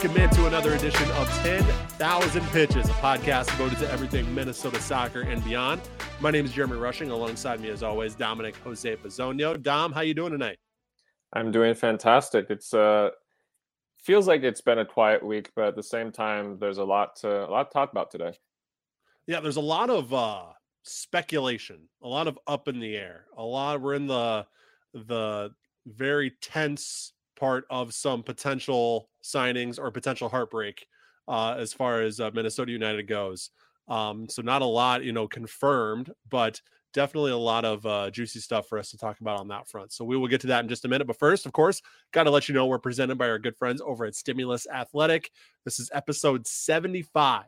welcome into another edition of 10,000 Pitches, a podcast devoted to everything Minnesota soccer and beyond. My name is Jeremy Rushing. Alongside me, as always, Dominic Jose Pizzonio. Dom, how you doing tonight? I'm doing fantastic. It's uh feels like it's been a quiet week, but at the same time, there's a lot to a lot to talk about today. Yeah, there's a lot of uh speculation, a lot of up in the air. A lot we're in the the very tense part of some potential signings or potential heartbreak uh, as far as uh, Minnesota United goes. Um, so not a lot, you know, confirmed, but definitely a lot of uh, juicy stuff for us to talk about on that front. So we will get to that in just a minute. But first, of course, got to let you know we're presented by our good friends over at Stimulus Athletic. This is episode 75.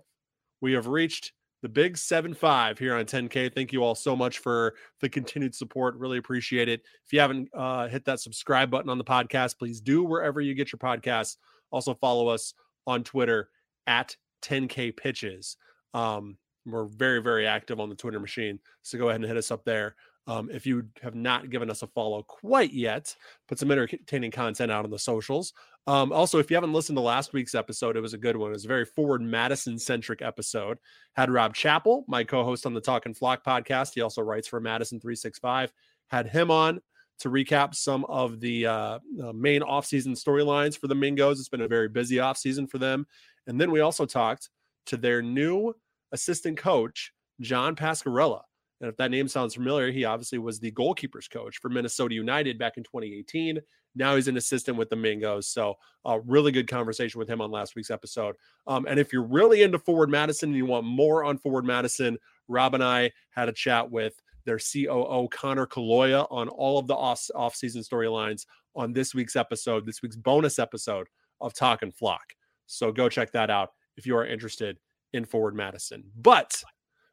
We have reached the big 7 5 here on 10K. Thank you all so much for the continued support. Really appreciate it. If you haven't uh, hit that subscribe button on the podcast, please do wherever you get your podcasts. Also, follow us on Twitter at 10K Pitches. Um, we're very, very active on the Twitter machine. So go ahead and hit us up there. Um, if you have not given us a follow quite yet, put some entertaining content out on the socials. Um, also, if you haven't listened to last week's episode, it was a good one. It was a very forward Madison centric episode. Had Rob Chappell, my co host on the Talking Flock podcast. He also writes for Madison 365. Had him on to recap some of the uh, uh, main offseason storylines for the Mingos. It's been a very busy offseason for them. And then we also talked to their new assistant coach, John Pascarella. And if that name sounds familiar, he obviously was the goalkeepers coach for Minnesota United back in 2018. Now he's an assistant with the Mingos. So, a uh, really good conversation with him on last week's episode. Um, and if you're really into Forward Madison and you want more on Forward Madison, Rob and I had a chat with their COO, Connor Kaloya, on all of the off, off-season storylines on this week's episode, this week's bonus episode of Talk and Flock. So go check that out if you are interested in Forward Madison. But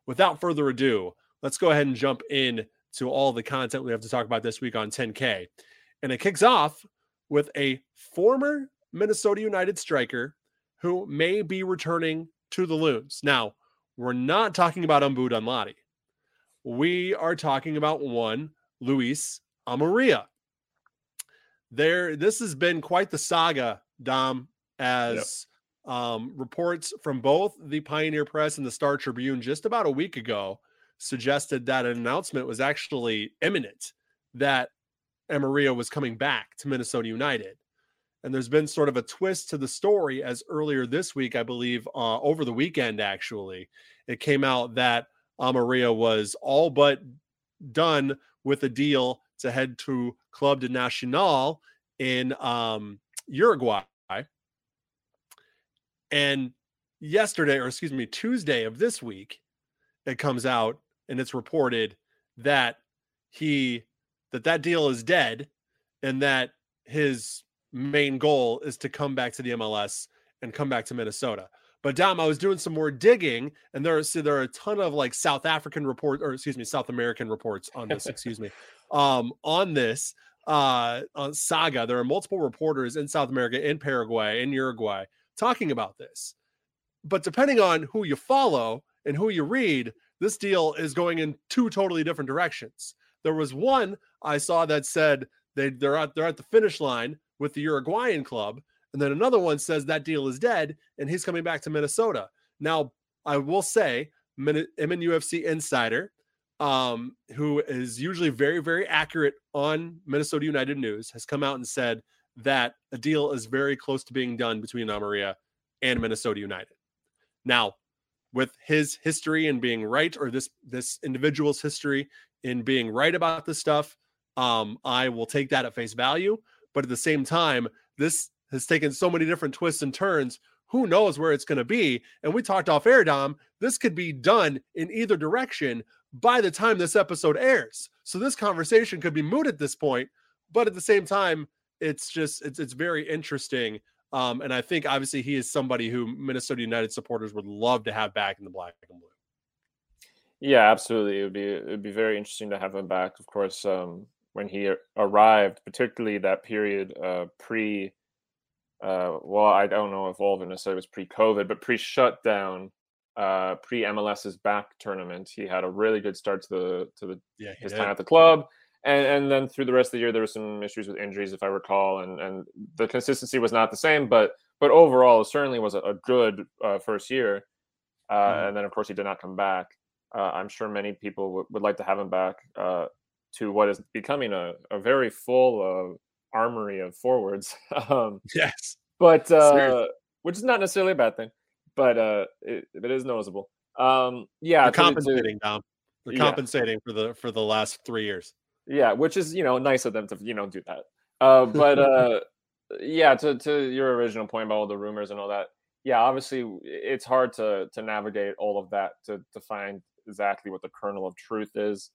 without further ado, let's go ahead and jump in to all the content we have to talk about this week on 10K. And it kicks off with a former Minnesota United striker who may be returning to the Loons. Now, we're not talking about Abu Danladi. We are talking about one Luis Amarilla. There, this has been quite the saga, Dom, as yep. um, reports from both the Pioneer Press and the Star Tribune just about a week ago suggested that an announcement was actually imminent that Amarilla was coming back to Minnesota United. And there's been sort of a twist to the story as earlier this week, I believe, uh, over the weekend, actually, it came out that Amarilla was all but done with a deal to head to Club de Nacional in um, Uruguay. And yesterday, or excuse me, Tuesday of this week, it comes out and it's reported that he that that deal is dead and that his main goal is to come back to the MLS and come back to Minnesota. But Dom, I was doing some more digging, and there are so there are a ton of like South African reports, or excuse me, South American reports on this. excuse me, um, on this uh, on saga. There are multiple reporters in South America, in Paraguay, in Uruguay, talking about this. But depending on who you follow and who you read, this deal is going in two totally different directions. There was one I saw that said they they're at they're at the finish line with the Uruguayan club, and then another one says that deal is dead and he's coming back to Minnesota. Now, I will say, MNUFC Insider, um, who is usually very, very accurate on Minnesota United news, has come out and said that a deal is very close to being done between Amarilla and Minnesota United. Now, with his history and being right, or this this individual's history in being right about this stuff, um, I will take that at face value. But at the same time, this has taken so many different twists and turns. Who knows where it's going to be? And we talked off air, Dom. This could be done in either direction by the time this episode airs. So this conversation could be moot at this point. But at the same time, it's just it's it's very interesting um, and I think obviously he is somebody who Minnesota United supporters would love to have back in the black and blue. Yeah, absolutely. It would be it would be very interesting to have him back. Of course, um, when he arrived, particularly that period uh, pre, uh, well, I don't know if all of it necessarily was pre-COVID, but pre-shutdown, uh, pre MLS's back tournament, he had a really good start to the to the yeah, his did. time at the club, and and then through the rest of the year there were some issues with injuries, if I recall, and and the consistency was not the same, but but overall, it certainly was a, a good uh, first year. Uh, mm. And then, of course, he did not come back. Uh, I'm sure many people w- would like to have him back uh, to what is becoming a, a very full armory of forwards. um, yes, but uh, which is not necessarily a bad thing, but uh, it, it is noticeable. Um, yeah, compensating, Dom. They're yeah. compensating for the for the last three years. Yeah, which is you know nice of them to you know do that. Uh, but uh, yeah, to to your original point about all the rumors and all that. Yeah, obviously it's hard to to navigate all of that to to find exactly what the kernel of truth is.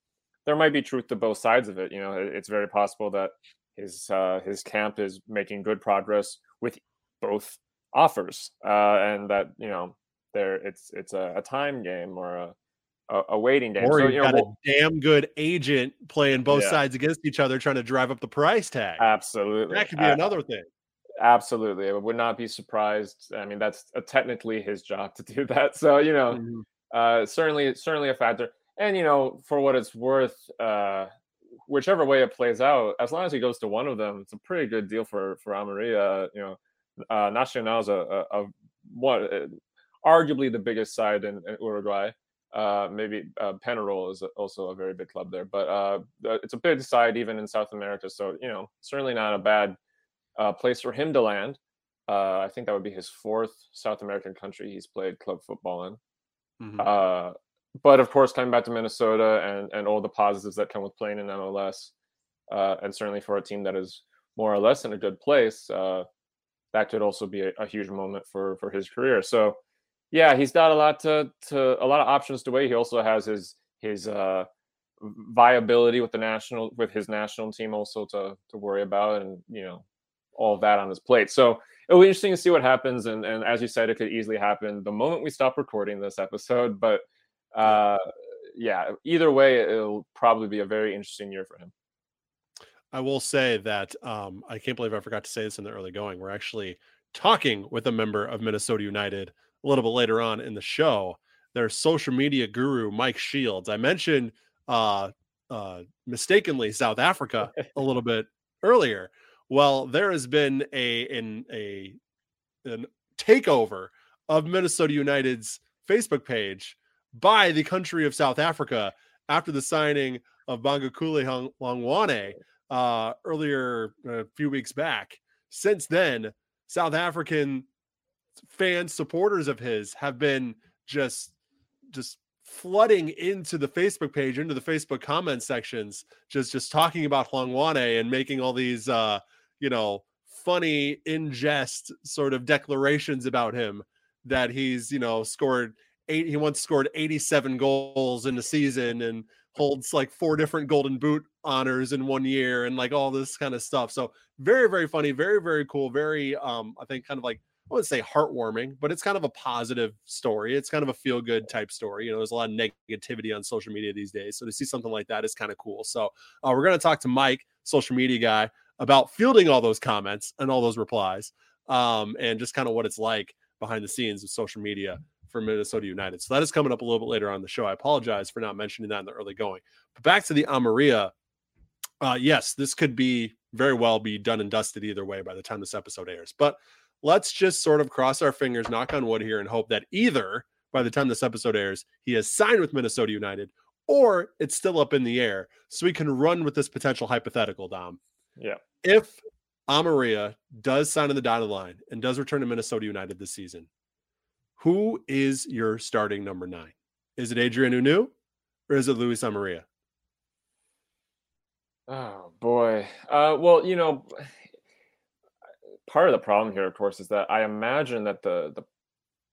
There might be truth to both sides of it. You know, it's very possible that his uh, his camp is making good progress with both offers, uh, and that you know there it's it's a, a time game or a a, a waiting game. Or so, you got know, a damn good agent playing both yeah. sides against each other, trying to drive up the price tag. Absolutely, that could be uh, another thing. Absolutely, I would not be surprised. I mean, that's uh, technically his job to do that. So you know, mm-hmm. uh, certainly, certainly a factor. And you know, for what it's worth, uh, whichever way it plays out, as long as he goes to one of them, it's a pretty good deal for for Amarilla. You know, uh, Nacional is a, a, a what, uh, arguably the biggest side in, in Uruguay. Uh, maybe uh, Penarol is also a very big club there, but uh, it's a big side even in South America. So you know, certainly not a bad uh, place for him to land. Uh, I think that would be his fourth South American country he's played club football in. Mm-hmm. Uh, but of course, coming back to Minnesota and and all the positives that come with playing in MLS, uh, and certainly for a team that is more or less in a good place, uh, that could also be a, a huge moment for for his career. So yeah, he's got a lot to to a lot of options to weigh. He also has his his uh, viability with the national with his national team also to to worry about, and you know all of that on his plate. So it'll be interesting to see what happens. And and as you said, it could easily happen the moment we stop recording this episode. But uh, yeah, either way, it'll probably be a very interesting year for him. I will say that um, I can't believe I forgot to say this in the early going. We're actually talking with a member of Minnesota United a little bit later on in the show. Their social media guru, Mike Shields. I mentioned uh, uh, mistakenly South Africa a little bit earlier. Well, there has been a in a an takeover of Minnesota United's Facebook page by the country of South Africa after the signing of Bongokuhle Hlongwane uh, earlier a few weeks back. Since then, South African fans, supporters of his have been just just flooding into the Facebook page, into the Facebook comment sections, just just talking about Hlongwane and making all these uh, you know, funny in jest sort of declarations about him that he's, you know, scored eight he once scored 87 goals in the season and holds like four different golden boot honors in one year and like all this kind of stuff. So very, very funny, very, very cool, very um, I think kind of like wouldn't say heartwarming, but it's kind of a positive story. It's kind of a feel good type story. You know, there's a lot of negativity on social media these days. So to see something like that is kind of cool. So uh, we're going to talk to Mike, social media guy, about fielding all those comments and all those replies um, and just kind of what it's like behind the scenes of social media for Minnesota United. So that is coming up a little bit later on the show. I apologize for not mentioning that in the early going. But back to the Amarilla. Uh, yes, this could be very well be done and dusted either way by the time this episode airs. But let's just sort of cross our fingers, knock on wood here, and hope that either by the time this episode airs, he has signed with Minnesota United or it's still up in the air so we can run with this potential hypothetical, Dom. Yeah. If Amarilla does sign on the dotted line and does return to Minnesota United this season, who is your starting number nine? Is it Adrien Hunou or is it Luis Amarilla? Oh boy. Uh, well, you know, part of the problem here, of course, is that I imagine that the the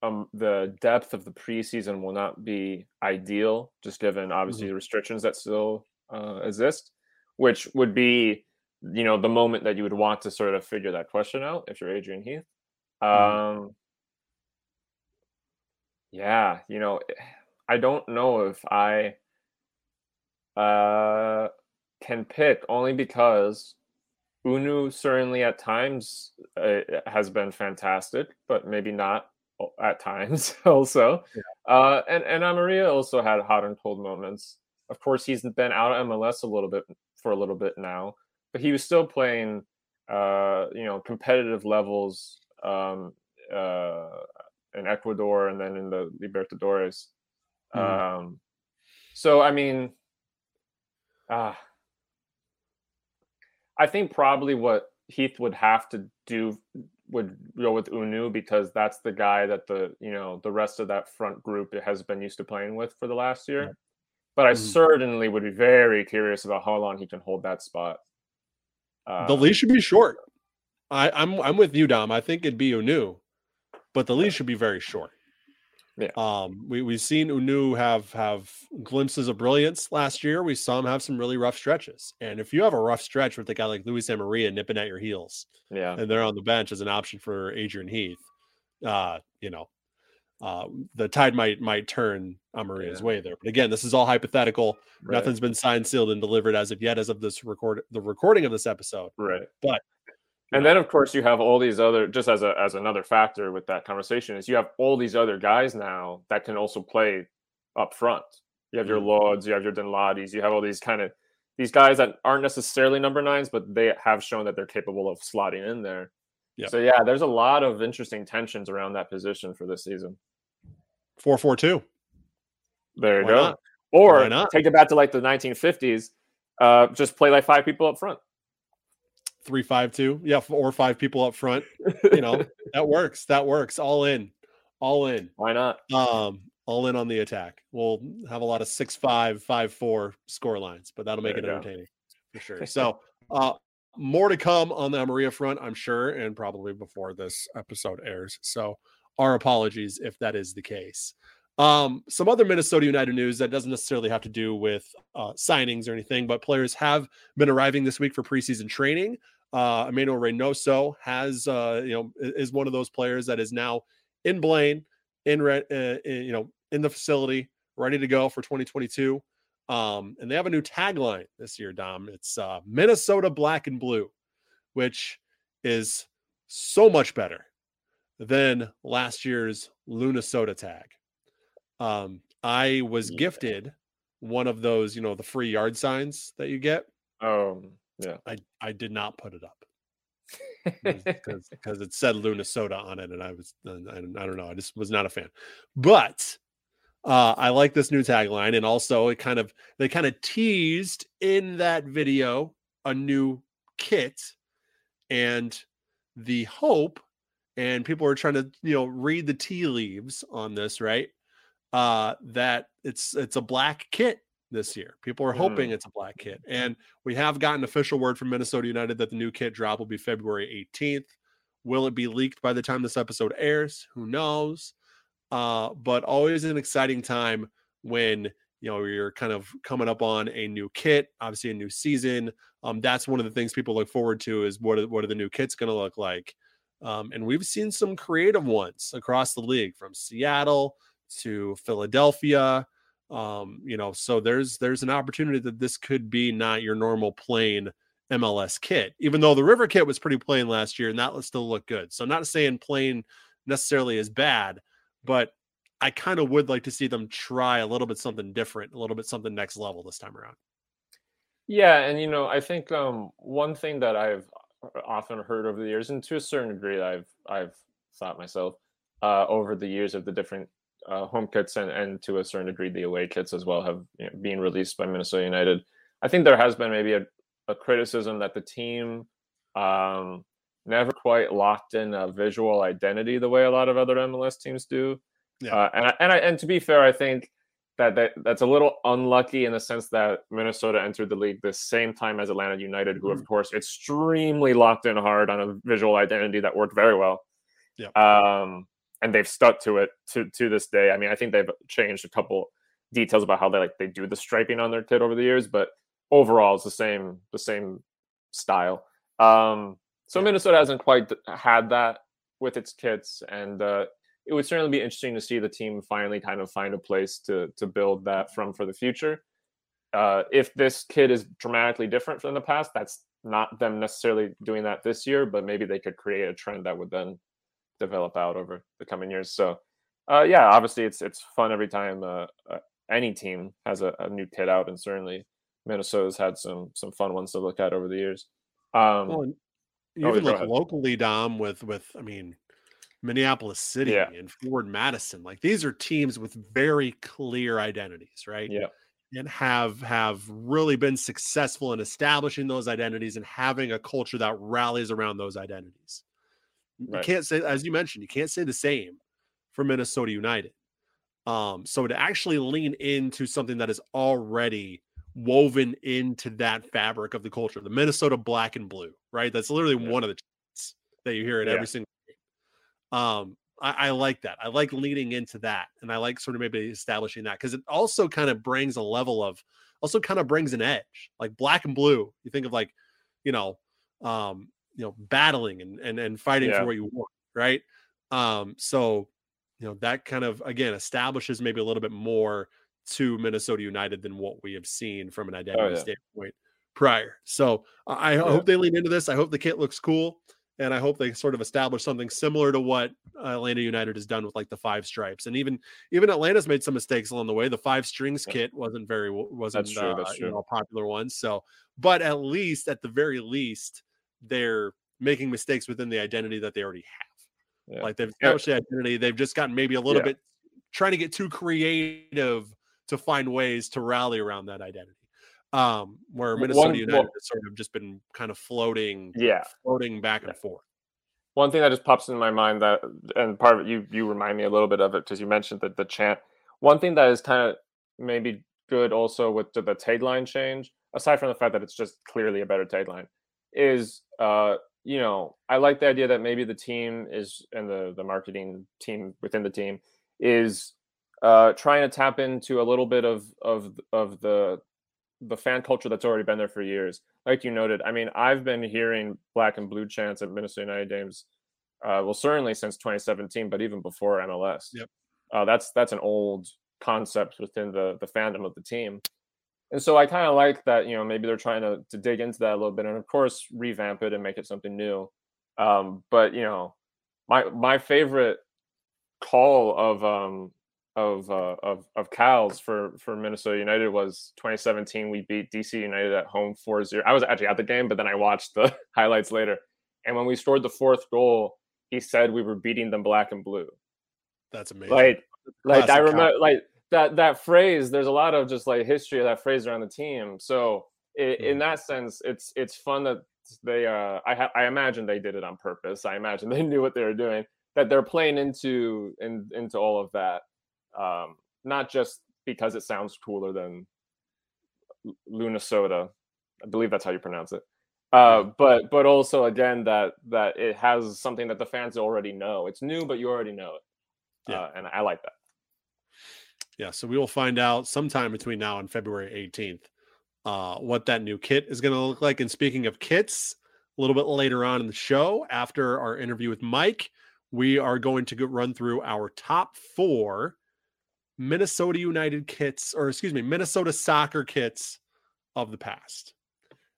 um, the depth of the preseason will not be ideal, just given obviously mm-hmm. the restrictions that still uh, exist, which would be, you know, the moment that you would want to sort of figure that question out if you're Adrian Heath. Mm-hmm. Um, yeah, you know, I don't know if I uh, can pick only because Hunou certainly at times uh, has been fantastic, but maybe not at times also. Yeah. Uh, and and Amarilla also had hot and cold moments. Of course, he's been out of MLS a little bit for a little bit now, but he was still playing, uh, you know, competitive levels um, uh, in Ecuador and then in the Libertadores. Mm-hmm. Um, so I mean, uh, I think probably what Heath would have to do would go with Hunou because that's the guy that the you know the rest of that front group has been used to playing with for the last year. Yeah. But I mm-hmm. certainly would be very curious about how long he can hold that spot. Uh, the leash should be short. I, I'm I'm with you, Dom. I think it'd be Hunou, but the leash should be very short. Yeah. Um, we we've seen Hunou have have glimpses of brilliance last year. We saw him have some really rough stretches. And if you have a rough stretch with a guy like Luis Amarilla nipping at your heels, yeah, and they're on the bench as an option for Adrian Heath, uh, you know, uh, the tide might might turn Amarilla's yeah. way there. But again, this is all hypothetical. Right. Nothing's been signed, sealed, and delivered as of yet, as of this record the recording of this episode. Right. But and then of course you have all these other just as a as another factor with that conversation is you have all these other guys now that can also play up front. You have your mm-hmm. Lods, you have your Danladis, you have all these kind of these guys that aren't necessarily number nines, but they have shown that they're capable of slotting in there. So yeah, there's a lot of interesting tensions around that position for this season. Four four two. There you Why go. Not? Or take it back to like the 1950s. Uh, just play like five people up front three five two. Yeah, four or five people up front. You know, that works. That works. All in. All in. Why not? Um, all in on the attack. We'll have a lot of six five, five four score lines, but that'll make there it entertaining go. for sure. So uh more to come on the Amarilla front, I'm sure, and probably before this episode airs. So our apologies if that is the case. Um, some other Minnesota United news that doesn't necessarily have to do with uh, signings or anything, but players have been arriving this week for preseason training. Uh, Emmanuel Reynoso has, uh, you know, is one of those players that is now in Blaine, in, uh, in you know, in the facility, ready to go for 2022. Um, and they have a new tagline this year, Dom. It's uh, Minnesota Black and Blue, which is so much better than last year's Lunasota tag. Um, I was yeah. gifted one of those, you know, the free yard signs that you get. Oh, yeah. I I did not put it up because it said Lunasota on it, and I was I, I don't know, I just was not a fan. But uh, I like this new tagline, and also it kind of they kind of teased in that video a new kit and the hope and people are trying to you know read the tea leaves on this right uh, that it's it's a black kit this year. People are hoping mm. it's a black kit, and we have gotten official word from Minnesota United that the new kit drop will be February 18th. Will it be leaked by the time this episode airs? Who knows? Uh, but always an exciting time when you know you're kind of coming up on a new kit, obviously a new season. Um, that's one of the things people look forward to is what are, what are the new kits going to look like? Um, and we've seen some creative ones across the league from Seattle to Philadelphia. Um, you know, so there's there's an opportunity that this could be not your normal plain MLS kit, even though the River kit was pretty plain last year and that still look good. So not saying plain necessarily is bad, but I kind of would like to see them try a little bit something different, a little bit something next level this time around. Yeah, and you know, I think um, one thing that I've uh, often heard over the years, and to a certain degree, I've I've thought myself uh, over the years of the different uh, home kits and, and to a certain degree the away kits as well have you know, been released by Minnesota United. I think there has been maybe a, a criticism that the team um, never quite locked in a visual identity the way a lot of other MLS teams do. Yeah. Uh, and I, and I, and to be fair, I think that, that that's a little unlucky in the sense that Minnesota entered the league the same time as Atlanta United, who mm-hmm. of course extremely locked in hard on a visual identity that worked very well. Yeah. Um, and they've stuck to it to to this day. I mean, I think they've changed a couple details about how they like they do the striping on their kit over the years, but overall it's the same the same style. Um, so Minnesota hasn't quite had that with its kits, and uh, it would certainly be interesting to see the team finally kind of find a place to to build that from for the future. Uh, if this kit is dramatically different from the past, that's not them necessarily doing that this year, but maybe they could create a trend that would then develop out over the coming years. So, uh, yeah, obviously it's it's fun every time uh, any team has a, a, new kit out, and certainly Minnesota's had some some fun ones to look at over the years. Um, well, oh, even like locally, Dom, with with I mean, Minneapolis City yeah. and Forward Madison, like these are teams with very clear identities, right? Yeah. And have have really been successful in establishing those identities and having a culture that rallies around those identities. Right. You can't say, as you mentioned, you can't say the same for Minnesota United. Um, so to actually lean into something that is already woven into that fabric of the culture, the Minnesota black and blue, right? That's literally yeah. one of the that you hear in yeah. every single game. Um, I, I, like that. I like leaning into that, and I like sort of maybe establishing that because it also kind of brings a level of, also kind of brings an edge, like black and blue. You think of like, you know, um, you know, battling and and and fighting yeah. for what you want, right? Um, so you know that kind of again establishes maybe a little bit more to Minnesota United than what we have seen from an oh, identity oh, yeah. standpoint prior. So I, yeah. hope they lean into this. I hope the kit looks cool. And I hope they sort of establish something similar to what Atlanta United has done with like the five stripes, and even even Atlanta's made some mistakes along the way. The five strings yeah. kit wasn't very wasn't that's true, uh, that's true. You know, a popular one. So, but at least at the very least, they're making mistakes within the identity that they already have. Yeah. Like they've established the identity. They've just gotten maybe a little bit trying to get too creative to find ways to rally around that identity. Um, where Minnesota One, United well, has sort of just been kind of floating, yeah, floating back and forth. One thing that just pops in my mind that, and part of it, you you remind me a little bit of it because you mentioned the the chant. One thing that is kind of maybe good also with the, the tagline change, aside from the fact that it's just clearly a better tagline, is uh, you know, I like the idea that maybe the team is and the the marketing team within the team is uh, trying to tap into a little bit of of of the the fan culture that's already been there for years. Like you noted, I mean, I've been hearing black and blue chants at Minnesota United games, uh, well, certainly since 2017, but even before MLS. Yep. Uh, that's that's an old concept within the the fandom of the team, and so I kind of like that. You know, maybe they're trying to to dig into that a little bit, and of course, revamp it and make it something new. Um, but you know, my my favorite call of um, of uh, of of Cal's for for Minnesota United was 2017. We beat DC United at home 4-0. I was actually at the game, but then I watched the highlights later. And when we scored the fourth goal, he said we were beating them black and blue. That's amazing. Like, like I remember, like that that phrase. There's a lot of just like history of that phrase around the team. So it, mm. in that sense, it's it's fun that they. Uh, I ha- I imagine they did it on purpose. I imagine they knew what they were doing. That they're playing into in, into all of that um, not just because it sounds cooler than Lunasoda. I believe that's how you pronounce it. Uh, but but also again that that it has something that the fans already know. It's new, but you already know it, yeah. Uh, and I like that. Yeah, so we will find out sometime between now and February 18th uh, what that new kit is going to look like. And speaking of kits, a little bit later on in the show, after our interview with Mike, we are going to run through our top four Minnesota United kits, or excuse me, Minnesota soccer kits of the past.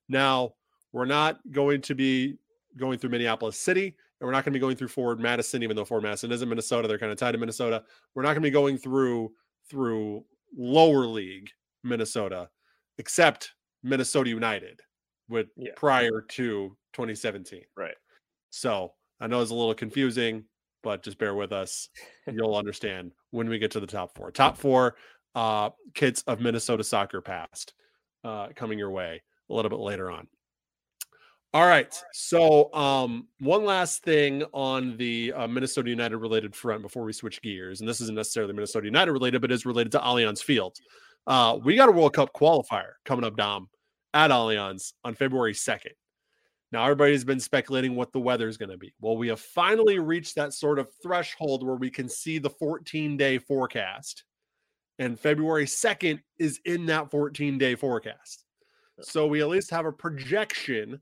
Now, we're not going to be going through Minneapolis City, and we're not going to be going through Forward Madison, even though Forward Madison is in Minnesota. They're kind of tied to Minnesota. We're not going to be going through through lower league Minnesota, except Minnesota United, with yeah. prior to 2017. Right. So I know it's a little confusing but just bear with us. You'll understand when we get to the top four. Top four uh, kids of Minnesota soccer past uh, coming your way a little bit later on. All right. So, um, one last thing on the uh, Minnesota United related front before we switch gears, and this isn't necessarily Minnesota United related, but is related to Allianz Field. Uh, we got a World Cup qualifier coming up, Dom, at Allianz on February 2nd. Now, everybody's been speculating what the weather is going to be. Well, we have finally reached that sort of threshold where we can see the 14 day forecast. And February 2nd is in that 14 day forecast. So we at least have a projection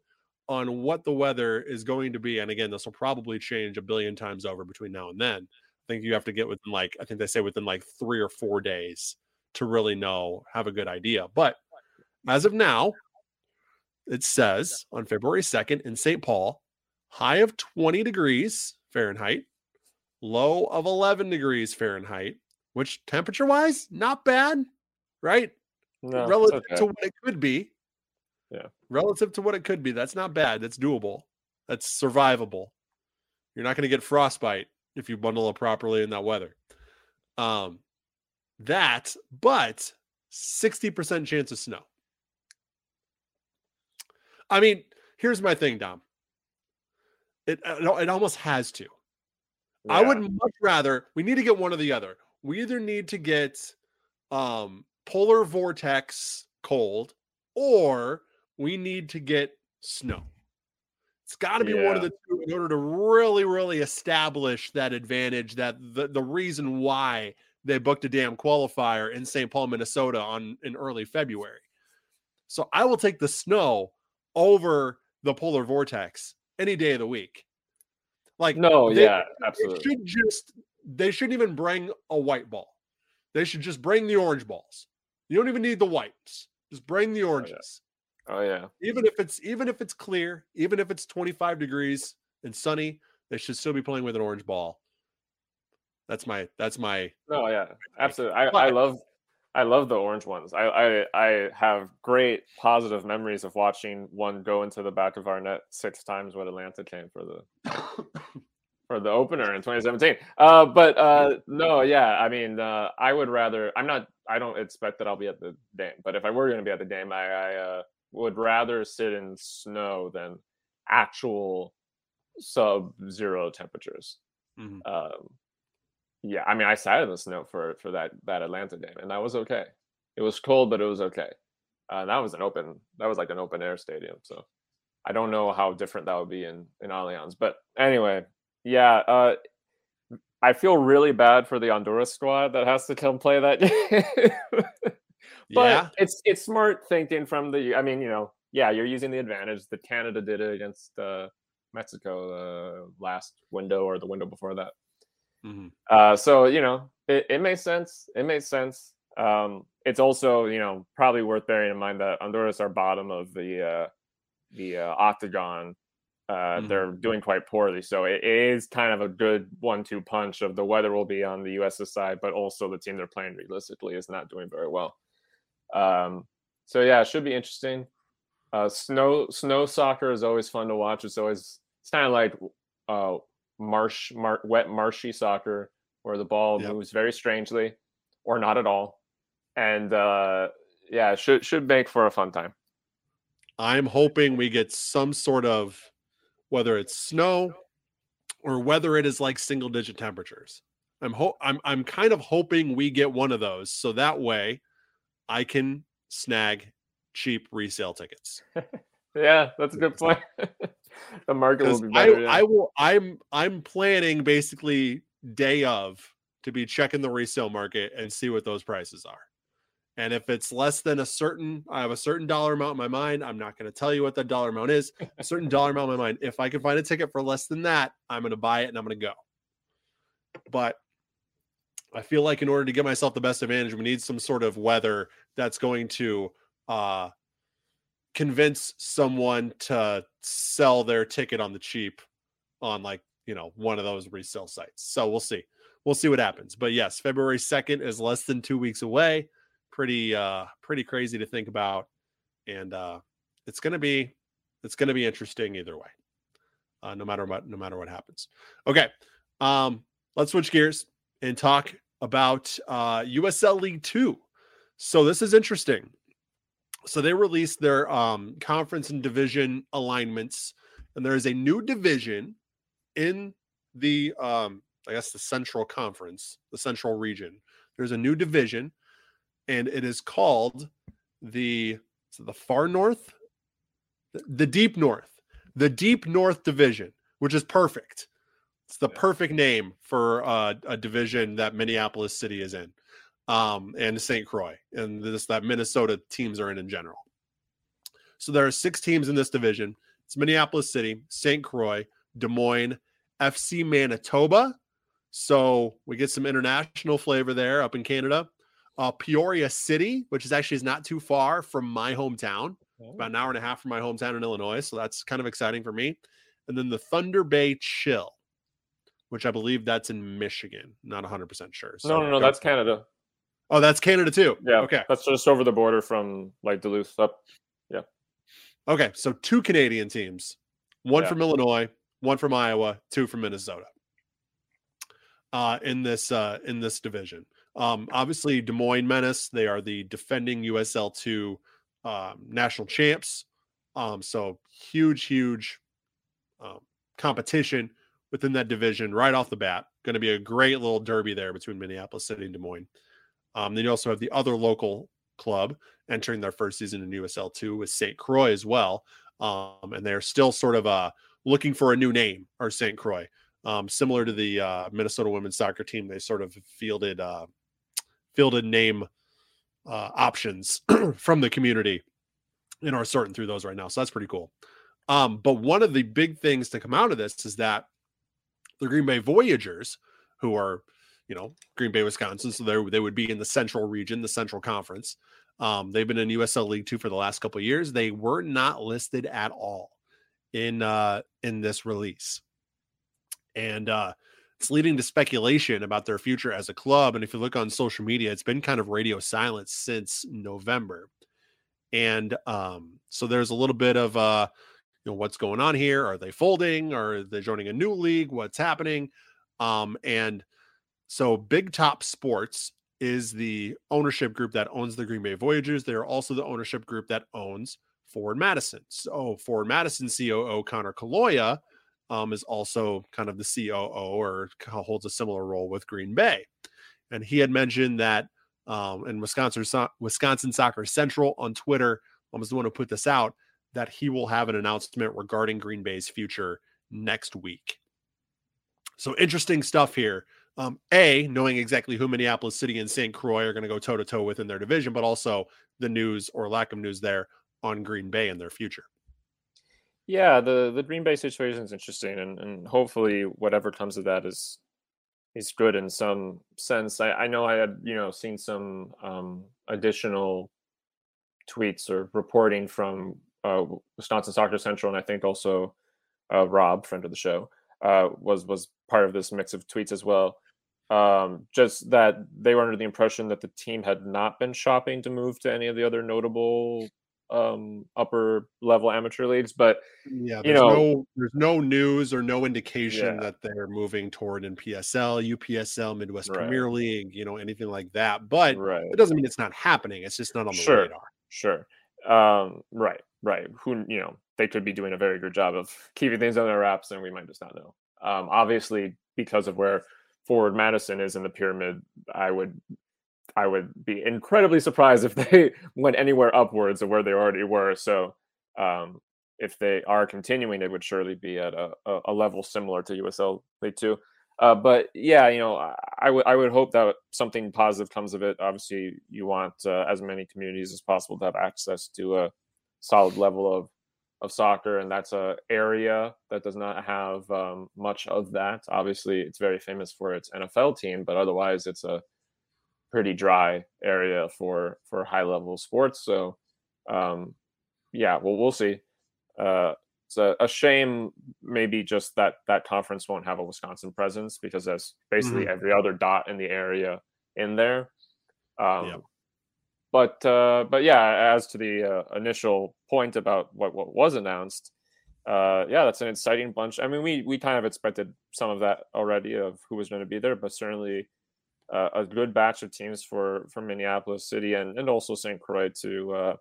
on what the weather is going to be. And again, this will probably change a billion times over between now and then. I think you have to get within like, I think they say within like three or four days to really know, have a good idea. But as of now, it says on February 2nd in St. Paul, high of 20 degrees Fahrenheit, low of 11 degrees Fahrenheit, which temperature wise, not bad. right? No, Relative okay. to what it could be. Yeah. Relative to what it could be. That's not bad. That's doable. That's survivable. You're not going to get frostbite if you bundle up properly in that weather. Um, that, but 60% chance of snow. I mean, here's my thing, Dom. It it, it almost has to. I would much rather we need to get one or the other. We either need to get um polar vortex cold or we need to get snow. It's got to be one of the two in order to really, really establish that advantage that the, the reason why they booked a damn qualifier in St. Paul, Minnesota on in early February. So I will take the snow over the polar vortex any day of the week. Like No, they- yeah, they absolutely. should just they shouldn't even bring a white ball. They should just bring the orange balls. You don't even need the whites. Just bring the oh, oranges. Oh yeah. Even if it's even if it's clear, even if it's 25 degrees and sunny, they should still be playing with an orange ball. That's my that's my No, yeah, absolutely. I, I love I love the orange ones. I, I I have great positive memories of watching one go into the back of our net six times what Atlanta came for the for the opener in 2017. Uh, but uh, no, yeah, I mean, uh, I would rather. I'm not. I don't expect that I'll be at the game. But if I were going to be at the game, I, I uh, would rather sit in snow than actual sub-zero temperatures. Mhm. Um, yeah, I mean, I sat in the snow for for that that Atlanta game, and that was okay. It was cold, but it was okay. Uh, that was an open. That was like an open air stadium, so I don't know how different that would be in in Allianz. But anyway, yeah, uh, I feel really bad for the Honduras squad that has to come play that game. But yeah. it's it's smart thinking from the. I mean, you know, yeah, you're using the advantage that Canada did it against uh, Mexico uh, last window or the window before that. Mhm. Uh, so you know, it, it makes sense. It makes sense. Um, it's also you know probably worth bearing in mind that Honduras are bottom of the uh, the uh, octagon. Uh, Mhm. They're doing quite poorly, so it is kind of a good one-two punch of the weather will be on the U.S.'s side, but also the team they're playing realistically is not doing very well. Um, so yeah, it should be interesting. Uh, snow snow soccer is always fun to watch. It's always it's kind of like uh, marsh mar- wet marshy soccer where the ball Yep. moves very strangely or not at all, and uh, yeah, should should make for a fun time. I'm hoping we get some sort of whether it's snow or whether it is like single digit temperatures. I'm ho- I'm I'm kind of hoping we get one of those so that way I can snag cheap resale tickets. Yeah, that's a good point. the market will be I, better. yeah. I will I'm I'm planning basically day of to be checking the resale market and see what those prices are. And if it's less than a certain, I have a certain dollar amount in my mind. I'm not going to tell you what that dollar amount is. A certain dollar amount in my mind. If I can find a ticket for less than that, I'm going to buy it and I'm going to go. But I feel like in order to get myself the best advantage, we need some sort of weather that's going to uh, convince someone to sell their ticket on the cheap on like you know one of those resale sites. So we'll see. We'll see what happens. But yes, February 2nd is less than 2 weeks away. Pretty uh pretty crazy to think about and uh it's going to be it's going to be interesting either way. Uh no matter what no matter what happens. Okay. Um let's switch gears and talk about uh USL League 2. So this is interesting. So they released their um conference and division alignments and there is a new division in the um I guess the Central Conference, the Central Region. There's a new division, and it is called the so the Far North, the Deep North, the Deep North Division, which is perfect. It's the Yeah. perfect name for uh, a division that Minneapolis City is in, um, and St. Croix, and this that Minnesota teams are in in general. So there are six teams in this division. It's Minneapolis City, St. Croix, Des Moines, FC Manitoba. So we get some international flavor there up in Canada. Uh, Peoria City, which is actually is not too far from my hometown, about an hour and a half from my hometown in Illinois. So that's kind of exciting for me. And then the Thunder Bay Chill, which I believe that's in Michigan. Not 100% sure. So no, no, no, that's Canada. Oh, that's Canada too. Yeah. Okay. That's just over the border from like Duluth up. Yeah. Okay. So two Canadian teams, one Yeah. from Illinois, one from Iowa, two from Minnesota. Uh, in this uh, in this division, um, obviously Des Moines Menace. They are the defending USL two um, national champs. Um, so huge, huge um, competition within that division right off the bat. Going to be a great little derby there between Minneapolis City and Des Moines. Um, then you also have the other local club entering their first season in USL two with St. Croix as well, um, and they're still sort of uh, looking for a new name or St. Croix. Um, similar to the uh, Minnesota women's soccer team, they sort of fielded uh, fielded name uh, options from the community and are sorting through those right now. So that's pretty cool. Um, but one of the big things to come out of this is that the Green Bay Voyagers, who are, you know, Green Bay, Wisconsin, so they they would be in the Central region, the Central Conference. Um, they've been in USL League Two for the last couple years. They were not listed at all in uh, in this release, and uh, it's leading to speculation about their future as a club. And if you look on social media, it's been kind of radio silence since November. And um, so there's a little bit of uh, you know, what's going on here? Are they folding? Are they joining a new league? What's happening? Um, and so Big Top Sports is the ownership group that owns the Green Bay Voyagers. They're also the ownership group that owns Forward Madison. So Forward Madison COO Connor Kaloya um, is also kind of the COO or holds a similar role with Green Bay. And he had mentioned that um, and Wisconsin Wisconsin Soccer Central on Twitter um, was the one who put this out that he will have an announcement regarding Green Bay's future next week. So interesting stuff here. Um, a knowing exactly who Minneapolis City and St. Croix are going to go toe to toe with in their division, but also the news or lack of news there on Green Bay and their future. Yeah, the the Green Bay situation is interesting, and, and hopefully whatever comes of that is is good in some sense. I, I know I had you know seen some um, additional tweets or reporting from uh, Wisconsin Soccer Central, and I think also uh, Rob, friend of the show, uh, was was part of this mix of tweets as well. Um, just that they were under the impression that the team had not been shopping to move to any of the other notable um, upper level amateur leagues, but yeah, you know, no, there's no news or no indication Yeah. that they're moving toward NPSL, UPSL, Midwest Right. Premier League, you know, anything like that. But right. it doesn't mean it's not happening. It's just not on the Sure. radar. Sure. Um, right, right. Who you know, they could be doing a very good job of keeping things under wraps, and we might just not know. Um, obviously, because of where Forward Madison is in the pyramid, I would I would be incredibly surprised if they went anywhere upwards of where they already were. So um, if they are continuing, it would surely be at a, a, level similar to USL League Two. Uh, but yeah, you know, I- would I would hope that something positive comes of it. Obviously, you want uh, as many communities as possible to have access to a solid level of of soccer, and that's a area that does not have um, much of that. Obviously, it's very famous for its NFL team, but otherwise, it's a pretty dry area for for high level sports. So, um, yeah, well, we'll see. Uh, it's a, a shame, maybe just that that conference won't have a Wisconsin presence because there's basically every other dot in the area in there. Um, Yep. But uh, but yeah, as to the uh, initial point about what what was announced, uh, yeah, that's an exciting bunch. I mean, we we kind of expected some of that already of who was going to be there, but certainly uh, a good batch of teams for for Minneapolis City and and also St. Croix to uh,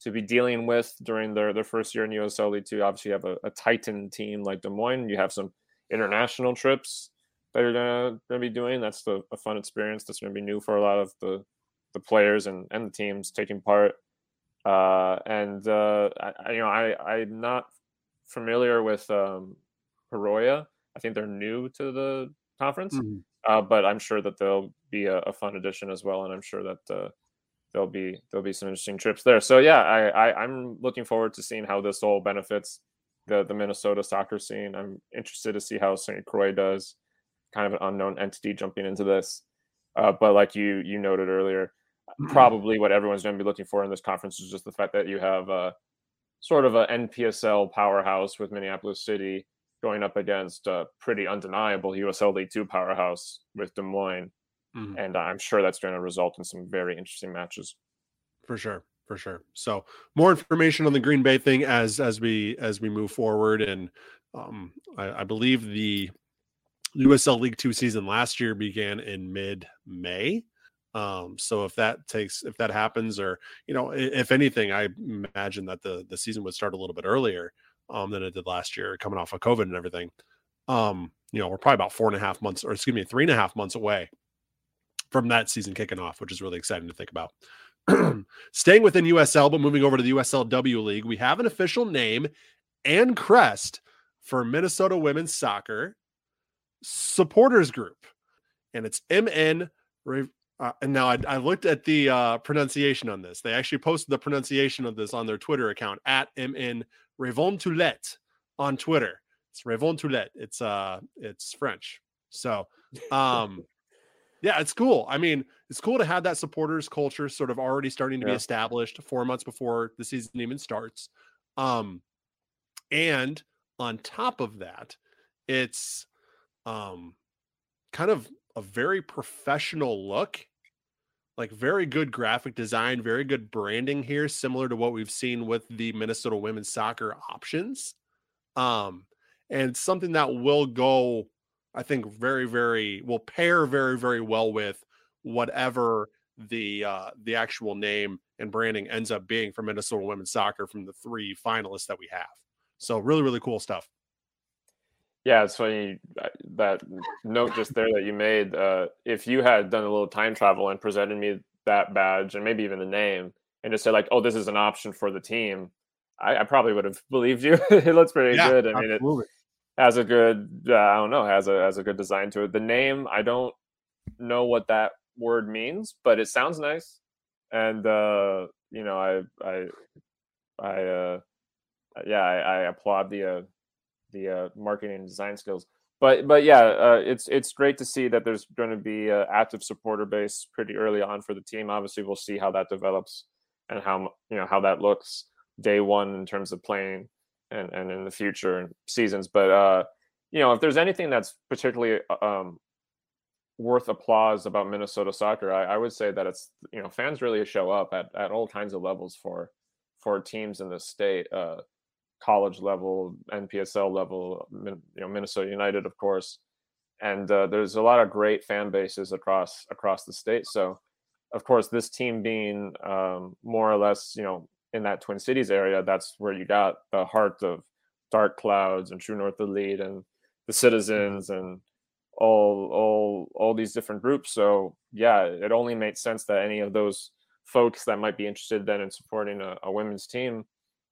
to be dealing with during their their first year in USL League Two. Obviously, you have a, a Titan team like Des Moines. You have some international trips that you're gonna gonna be doing. That's the, a fun experience. That's gonna be new for a lot of the the players and and the teams taking part. Uh, and uh, I, you know, I I'm not familiar with um. I think they're new to the conference Mhm. uh, but I'm sure that there'll be a, a fun addition as well, and I'm sure that uh, there'll be there'll be some interesting trips there. So yeah, I, I I'm looking forward to seeing how this all benefits the the Minnesota soccer scene. I'm interested to see how St. Croix does, kind of an unknown entity jumping into this. Uh, but like you you noted earlier, probably what everyone's going to be looking for in this conference is just the fact that you have a sort of a NPSL powerhouse with Minneapolis City going up against a pretty undeniable USL League Two powerhouse with Des Moines. mm-hmm. and I'm sure that's going to result in some very interesting matches. For sure, for sure. So more information on the Green Bay thing as as we as we move forward, and um, I, I believe the USL League Two season last year began in mid May. Um, so if that takes if that happens, or you know, if anything, I imagine that the the season would start a little bit earlier um, than it did last year, coming off of COVID and everything. Um, you know, we're probably about four and a half months, or excuse me, three and a half months away from that season kicking off, which is really exciting to think about. Staying within USL, but moving over to the USLW League, we have an official name and crest for Minnesota Women's Soccer Supporters Group, and it's MN. Uh, and now I, I, looked at the uh, pronunciation on this. They actually posted the pronunciation of this on their Twitter account at MN Revontulet on Twitter. It's Revontulet. It's uh, it's French. So, um, yeah, it's cool. I mean, it's cool to have that supporters culture sort of already starting to yeah. be established four months before the season even starts. Um, and on top of that, it's um kind of a very professional look like very good graphic design very good branding here similar to what we've seen with the minnesota women's soccer options. Um and something that will go i think very very will pair very very well with whatever the uh the actual name and branding ends up being for minnesota women's soccer from the three finalists that we have. So really really cool stuff yeah, it's funny uh, that note just there that you made. Uh, if you had done a little time travel and presented me that badge and maybe even the name and just said like, "Oh, this is an option for the team," I, I probably would have believed you. it looks pretty yeah, good. I mean, absolutely. it has a good. Uh, I don't know. Has a has a good design to it. The name, I don't know what that word means, but it sounds nice. And uh, you know, I I I uh, yeah, I, I applaud the uh, the uh, marketing and design skills. But but yeah, uh, it's it's great to see that there's going to be an active supporter base pretty early on for the team. Obviously, we'll see how that develops and how you know how that looks day one in terms of playing and and in the future seasons. But uh, you know, if there's anything that's particularly uh, um, worth applause about Minnesota soccer, I, I, would say that it's you know fans really show up at, at all kinds of levels for for teams in the state. Uh, college level, NPSL level, you know, Minnesota United, of course, and uh, there's a lot of great fan bases across across the state. So, of course, this team being um, more or less, you know, in that Twin Cities area, that's where you got the heart of Dark Clouds and True North Elite and the Citizens and all all all these different groups. So yeah, it only made sense that any of those folks that might be interested then in supporting a, a women's team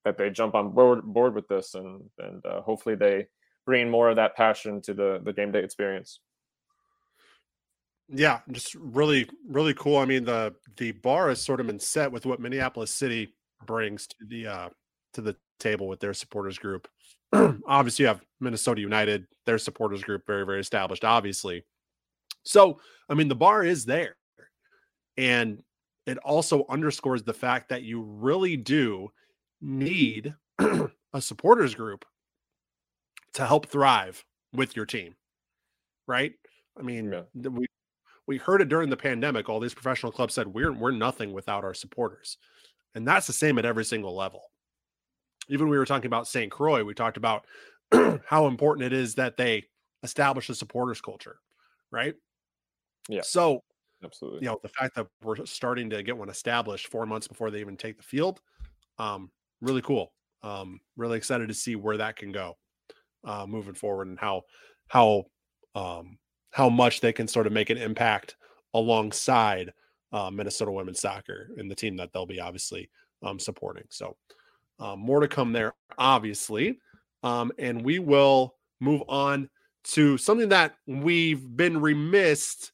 that they jump on board board with this and and uh, hopefully they bring more of that passion to the the game day experience. Yeah just really really cool. I mean the the bar has sort of been set with what minneapolis city brings to the uh to the table with their supporters group. Obviously you have minnesota united their supporters group very very established obviously. So i mean the bar is there. And it also underscores the fact that you really do need a supporters group to help thrive with your team. Right? I mean, yeah. we we heard it during the pandemic. All these professional clubs said we're we're nothing without our supporters. And that's the same at every single level. Even we were talking about St. Croix, we talked about how important it is that they establish a supporters culture, right? Yeah. So absolutely. You know, the fact that we're starting to get one established four months before they even take the field, um, really cool. Um, really excited to see where that can go uh, moving forward and how how um, how much they can sort of make an impact alongside uh, Minnesota women's soccer and the team that they'll be obviously um, supporting. So um, more to come there, obviously, um, and we will move on to something that we've been remiss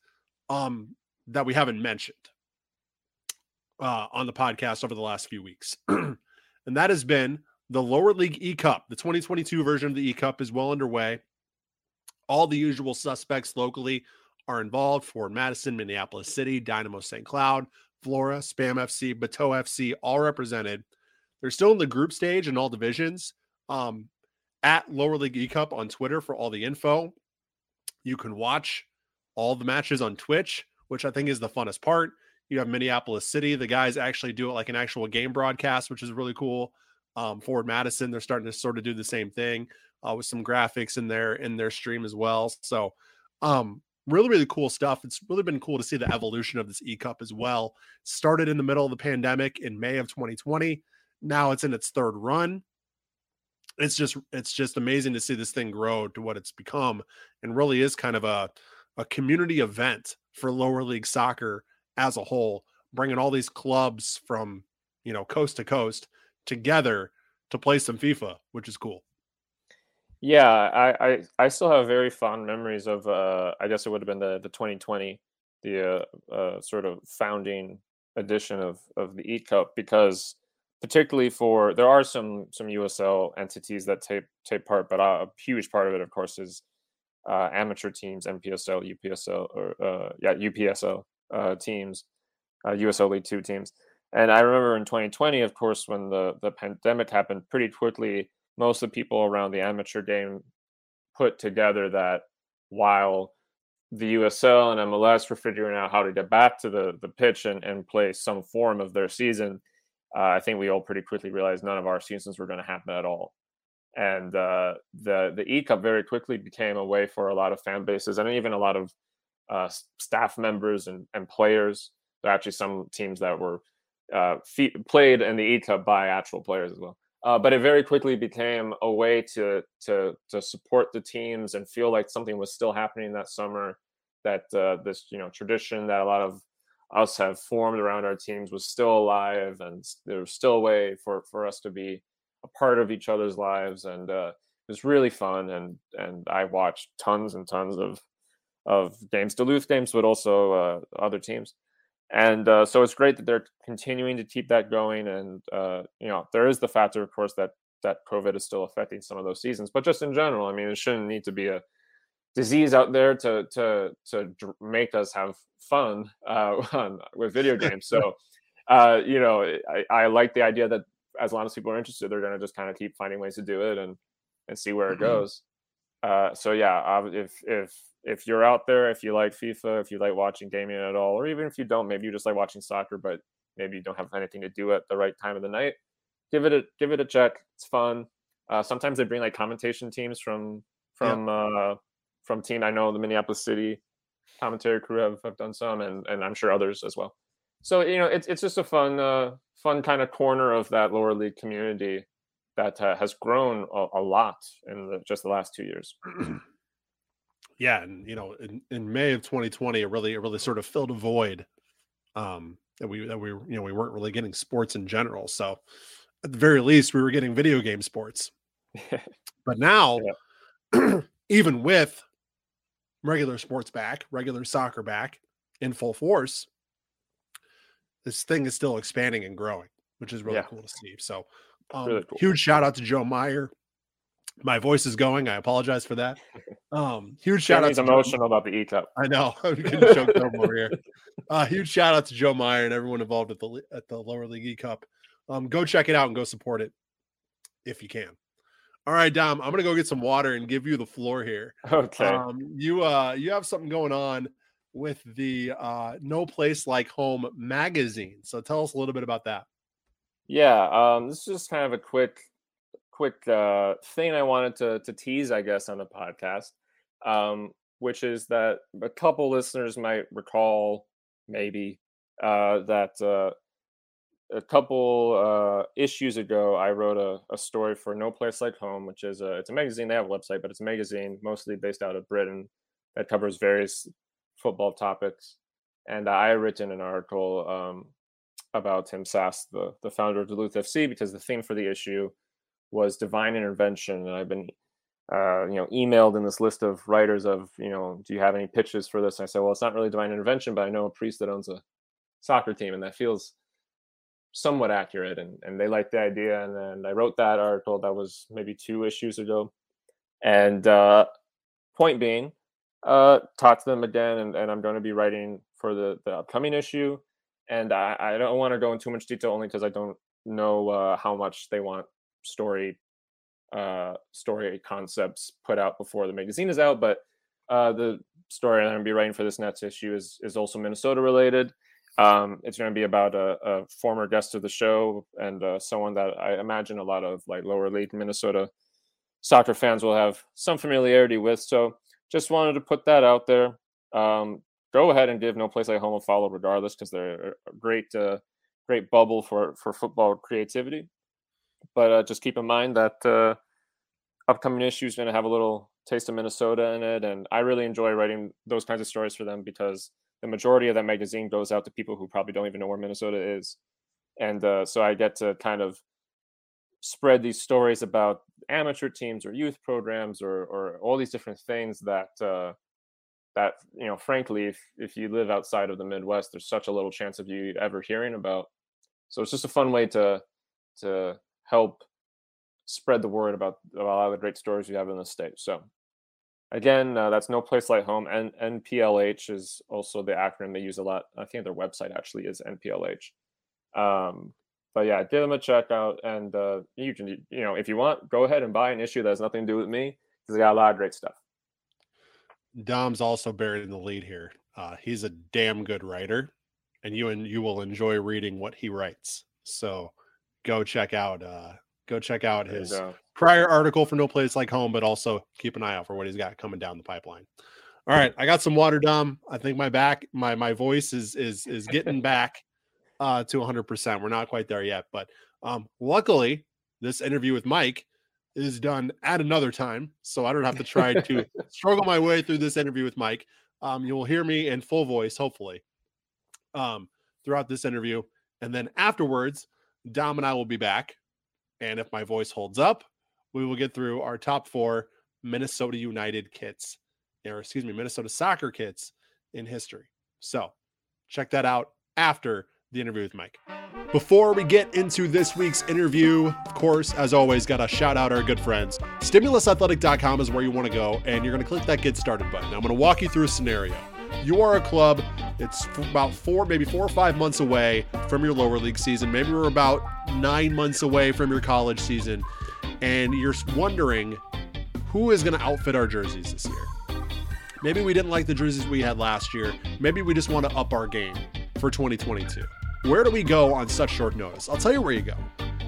um, that we haven't mentioned uh, on the podcast over the last few weeks. and that has been the lower league E Cup. The 2022 version of the E Cup is well underway. All the usual suspects locally are involved for Madison, Minneapolis City, Dynamo St. Cloud, Flora, Spam FC, Bateau FC, all represented. They're still in the group stage in all divisions. Um, at Lower League E Cup on Twitter for all the info. You can watch all the matches on Twitch which I think is the funnest part. You have Minneapolis City. The guys actually do it like an actual game broadcast, which is really cool. Um, Forward Madison, they're starting to sort of do the same thing uh, with some graphics in their in their stream as well. So, um, really, really cool stuff. It's really been cool to see the evolution of this E Cup as well. Started in the middle of the pandemic in May of 2020. Now it's in its third run. It's just it's just amazing to see this thing grow to what it's become, and really is kind of a a community event for lower league soccer as a whole, bringing all these clubs from you know coast to coast together to play some FIFA, which is cool. Yeah, I, I, I still have very fond memories of uh, I guess it would have been the the 2020, the uh, uh, sort of founding edition of of the EAT Cup because particularly for there are some some USL entities that take take part, but a huge part of it, of course, is uh, amateur teams, NPSL, UPSL, or uh, yeah, UPSL uh, teams, uh USL League Two teams. And I remember in 2020, of course, when the the pandemic happened, pretty quickly, most of the people around the amateur game put together that while the USL and MLS were figuring out how to get back to the the pitch and, and play some form of their season, uh, I think we all pretty quickly realized none of our seasons were going to happen at all and uh, the the E Cup very quickly became a way for a lot of fan bases and even a lot of uh, staff members and, and players. There are actually some teams that were uh, played in the E Cup by actual players as well. Uh, but it very quickly became a way to to to support the teams and feel like something was still happening that summer. That uh, this you know tradition that a lot of us have formed around our teams was still alive, and there was still a way for for us to be a part of each other's lives, and uh, it was really fun. And and I watched tons and tons of of games, Duluth games, but also uh, other teams. And uh, so it's great that they're continuing to keep that going. And uh, you know, there is the factor, of course, that that COVID is still affecting some of those seasons. But just in general, I mean, it shouldn't need to be a disease out there to to to make us have fun uh, with video games. So, uh, you know, I, I like the idea that as long as people are interested, they're going to just kind of keep finding ways to do it and and see where it mm-hmm. goes. Uh, so yeah, if if if you're out there, if you like FIFA, if you like watching gaming at all, or even if you don't, maybe you just like watching soccer, but maybe you don't have anything to do at the right time of the night, give it a give it a check. It's fun. Uh, sometimes they bring like commentation teams from from yeah. uh, from team. I know the Minneapolis City commentary crew have, have done some, and and I'm sure others as well. So you know, it's it's just a fun uh, fun kind of corner of that lower league community that uh, has grown a, a, lot in the, just the last two years. yeah, and you know, in, in May of 2020, it really it really sort of filled a void um, that we that we you know we weren't really getting sports in general. So at the very least, we were getting video game sports. but now, yeah. even with regular sports back, regular soccer back in full force, this thing is still expanding and growing, which is really yeah. cool to see. So, um, really cool. huge shout out to Joe Meyer. My voice is going. I apologize for that. Um, huge shout out. to emotional Joe. about the E Cup. I know. I'm getting choked over here. Uh, huge shout out to Joe Meyer and everyone involved at the at the lower league E Cup. Um, go check it out and go support it if you can. All right, Dom. I'm gonna go get some water and give you the floor here. Okay. Um, you uh, you have something going on with the uh, No Place Like Home magazine. So tell us a little bit about that. Yeah, um, this is just kind of a quick, quick uh, thing I wanted to to tease, I guess, on the podcast, um, which is that a couple listeners might recall, maybe, uh, that uh, a couple uh, issues ago, I wrote a, a story for No Place Like Home, which is a it's a magazine. They have a website, but it's a magazine mostly based out of Britain that covers various football topics, and I had written an article um, about Tim Sass, the the founder of Duluth FC, because the theme for the issue was divine intervention, and I've been uh, you know emailed in this list of writers of you know do you have any pitches for this? And I said, well, it's not really divine intervention, but I know a priest that owns a soccer team, and that feels somewhat accurate and, and they liked the idea and then i wrote that article that was maybe two issues ago and uh, point being uh, talk to them again, and, and I'm going to be writing for the, the upcoming issue. And I, I don't want to go into too much detail only because I don't know uh, how much they want story uh, story concepts put out before the magazine is out. But uh, the story I'm going to be writing for this next issue is is also Minnesota related. Um, it's going to be about a, a, former guest of the show and uh, someone that I imagine a lot of like lower league Minnesota soccer fans will have some familiarity with. So just wanted to put that out there. Um, go ahead and give No Place Like Home a follow, regardless, because they're a great, uh, great bubble for for football creativity. But uh, just keep in mind that uh, upcoming issue is going to have a little taste of Minnesota in it, and I really enjoy writing those kinds of stories for them because the majority of that magazine goes out to people who probably don't even know where Minnesota is, and uh, so I get to kind of spread these stories about amateur teams or youth programs or or all these different things that uh, that you know frankly if if you live outside of the midwest there's such a little chance of you ever hearing about. So it's just a fun way to to help spread the word about, about a lot of the great stories we have in the state so again uh, that's no place like home and nplh is also the acronym they use a lot i think their website actually is nplh um, but yeah give them a check out and uh, you can you know if you want go ahead and buy an issue that has nothing to do with me because they got a lot of great stuff Dom's also buried in the lead here. Uh, he's a damn good writer, and you and you will enjoy reading what he writes. So go check out uh, go check out his prior article for No Place Like Home, but also keep an eye out for what he's got coming down the pipeline. All right, I got some water, Dom. I think my back, my my voice is is is getting back uh, to 100. percent We're not quite there yet, but um, luckily, this interview with Mike is done at another time, so I don't have to try to struggle my way through this interview with Mike. Um, you will hear me in full voice, hopefully, um, throughout this interview, and then afterwards, Dom and I will be back, and if my voice holds up, we will get through our top four Minnesota United kits, or excuse me, Minnesota soccer kits in history. So check that out after the interview with Mike. Before we get into this week's interview, of course, as always, got to shout out our good friends. StimulusAthletic.com is where you want to go, and you're going to click that Get Started button. I'm going to walk you through a scenario. You are a club, it's about four, maybe four or five months away from your lower league season. Maybe we're about nine months away from your college season, and you're wondering who is going to outfit our jerseys this year. Maybe we didn't like the jerseys we had last year. Maybe we just want to up our game for 2022. Where do we go on such short notice? I'll tell you where you go.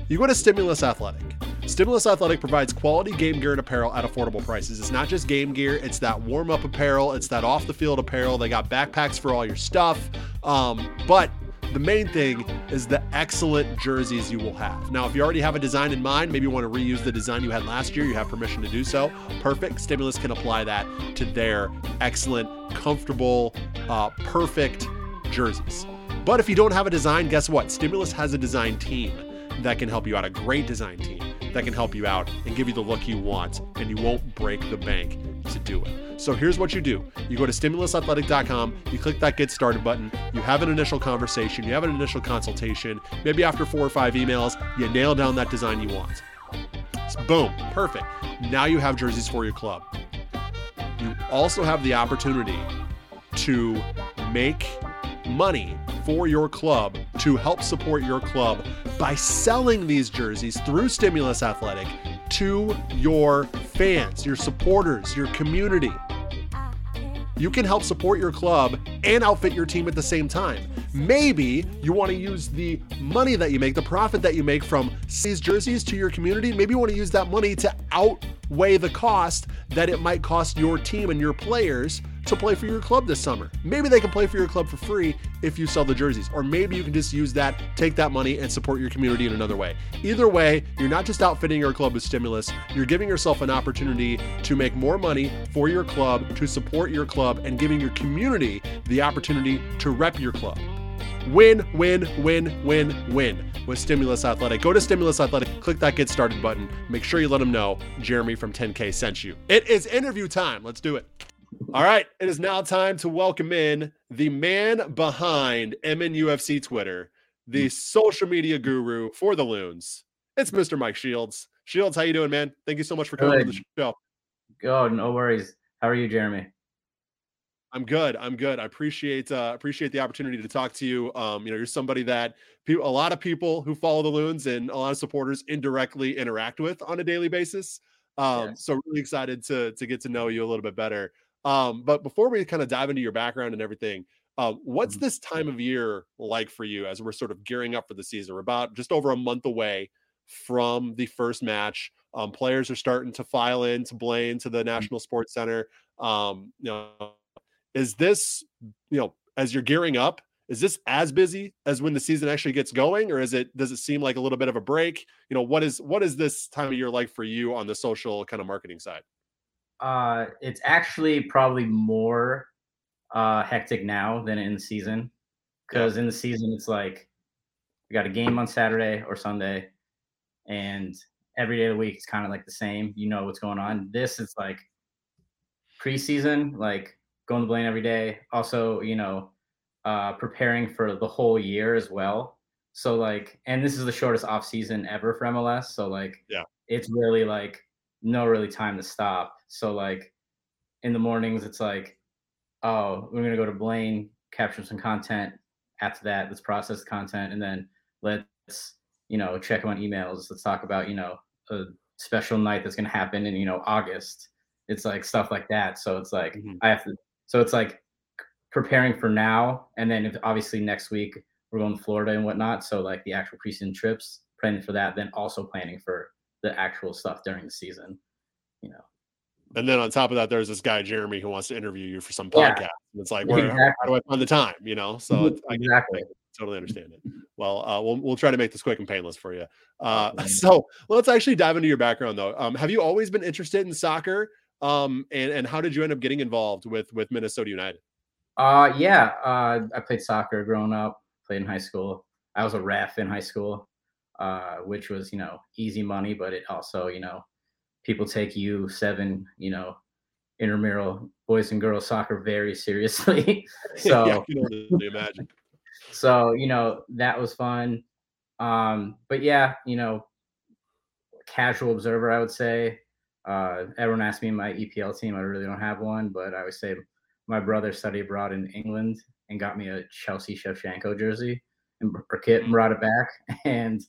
You go to Stimulus Athletic. Stimulus Athletic provides quality game gear and apparel at affordable prices. It's not just game gear, it's that warm up apparel, it's that off the field apparel. They got backpacks for all your stuff. Um, but the main thing is the excellent jerseys you will have. Now, if you already have a design in mind, maybe you want to reuse the design you had last year, you have permission to do so. Perfect. Stimulus can apply that to their excellent, comfortable, uh, perfect jerseys. But if you don't have a design, guess what? Stimulus has a design team that can help you out, a great design team that can help you out and give you the look you want, and you won't break the bank to do it. So here's what you do you go to stimulusathletic.com, you click that get started button, you have an initial conversation, you have an initial consultation. Maybe after four or five emails, you nail down that design you want. Boom, perfect. Now you have jerseys for your club. You also have the opportunity to make money for your club to help support your club by selling these jerseys through Stimulus Athletic to your fans, your supporters, your community. You can help support your club and outfit your team at the same time. Maybe you want to use the money that you make, the profit that you make from these jerseys to your community. Maybe you want to use that money to outweigh the cost that it might cost your team and your players to play for your club this summer. Maybe they can play for your club for free if you sell the jerseys, or maybe you can just use that, take that money, and support your community in another way. Either way, you're not just outfitting your club with stimulus, you're giving yourself an opportunity to make more money for your club, to support your club, and giving your community the opportunity to rep your club. Win, win, win, win, win with Stimulus Athletic. Go to Stimulus Athletic, click that get started button. Make sure you let them know Jeremy from 10K sent you. It is interview time. Let's do it. All right, it is now time to welcome in the man behind MNUFC Twitter, the social media guru for the Loons. It's Mr. Mike Shields. Shields, how you doing, man? Thank you so much for coming good. on the show. Oh, no worries. How are you, Jeremy? I'm good. I'm good. I appreciate uh, appreciate the opportunity to talk to you. Um, you know, you're somebody that people, a lot of people who follow the Loons and a lot of supporters indirectly interact with on a daily basis. Um. So really excited to to get to know you a little bit better. Um, but before we kind of dive into your background and everything, uh, what's Mhm. this time of year like for you as we're sort of gearing up for the season? We're about just over a month away from the first match. Um, players are starting to file in to Blaine to the National Sports Center. Um, you know, is this you know as you're gearing up? Is this as busy as when the season actually gets going, or is it does it seem like a little bit of a break? You know, what is what is this time of year like for you on the social kind of marketing side? Uh, it's actually probably more uh, hectic now than in the season, because in the season it's like we got a game on Saturday or Sunday, and every day of the week it's kind of like the same. You know what's going on. This is like preseason, like going to Blaine every day. Also, you know, uh, preparing for the whole year as well. So like, and this is the shortest off season ever for MLS. So like, Yeah. it's really like no really time to stop. So like, in the mornings, it's like, oh, we're gonna go to Blaine, capture some content. After that, let's process content, and then let's you know check on emails. Let's talk about you know a special night that's gonna happen in you know August. It's like stuff like that. So it's like Mhm. I have to. So it's like preparing for now, and then if, obviously next week we're going to Florida and whatnot. So like the actual preseason trips, planning for that, then also planning for the actual stuff during the season. You know. And then on top of that, there's this guy Jeremy who wants to interview you for some Yeah. podcast. And it's like, where, how do I find the time? You know, so it's, I get- exactly. totally understand it. Well, uh, we'll we'll try to make this quick and painless for you. Uh, so let's actually dive into your background though. Um, have you always been interested in soccer? Um, and and how did you end up getting involved with with Minnesota United? Uh, yeah. Uh, I played soccer growing up. Played in high school. I was a ref in high school, uh, which was you know easy money, but it also you know people take you seven you know intramural boys and girls soccer very seriously. so yeah, I can imagine. so you know that was fun. Um, but yeah, you know, casual observer, I would say. Uh, everyone asks me my EPL team. I really don't have one, but I would say my brother studied abroad in England and got me a Chelsea Shevchenko jersey and or kit and brought it back. And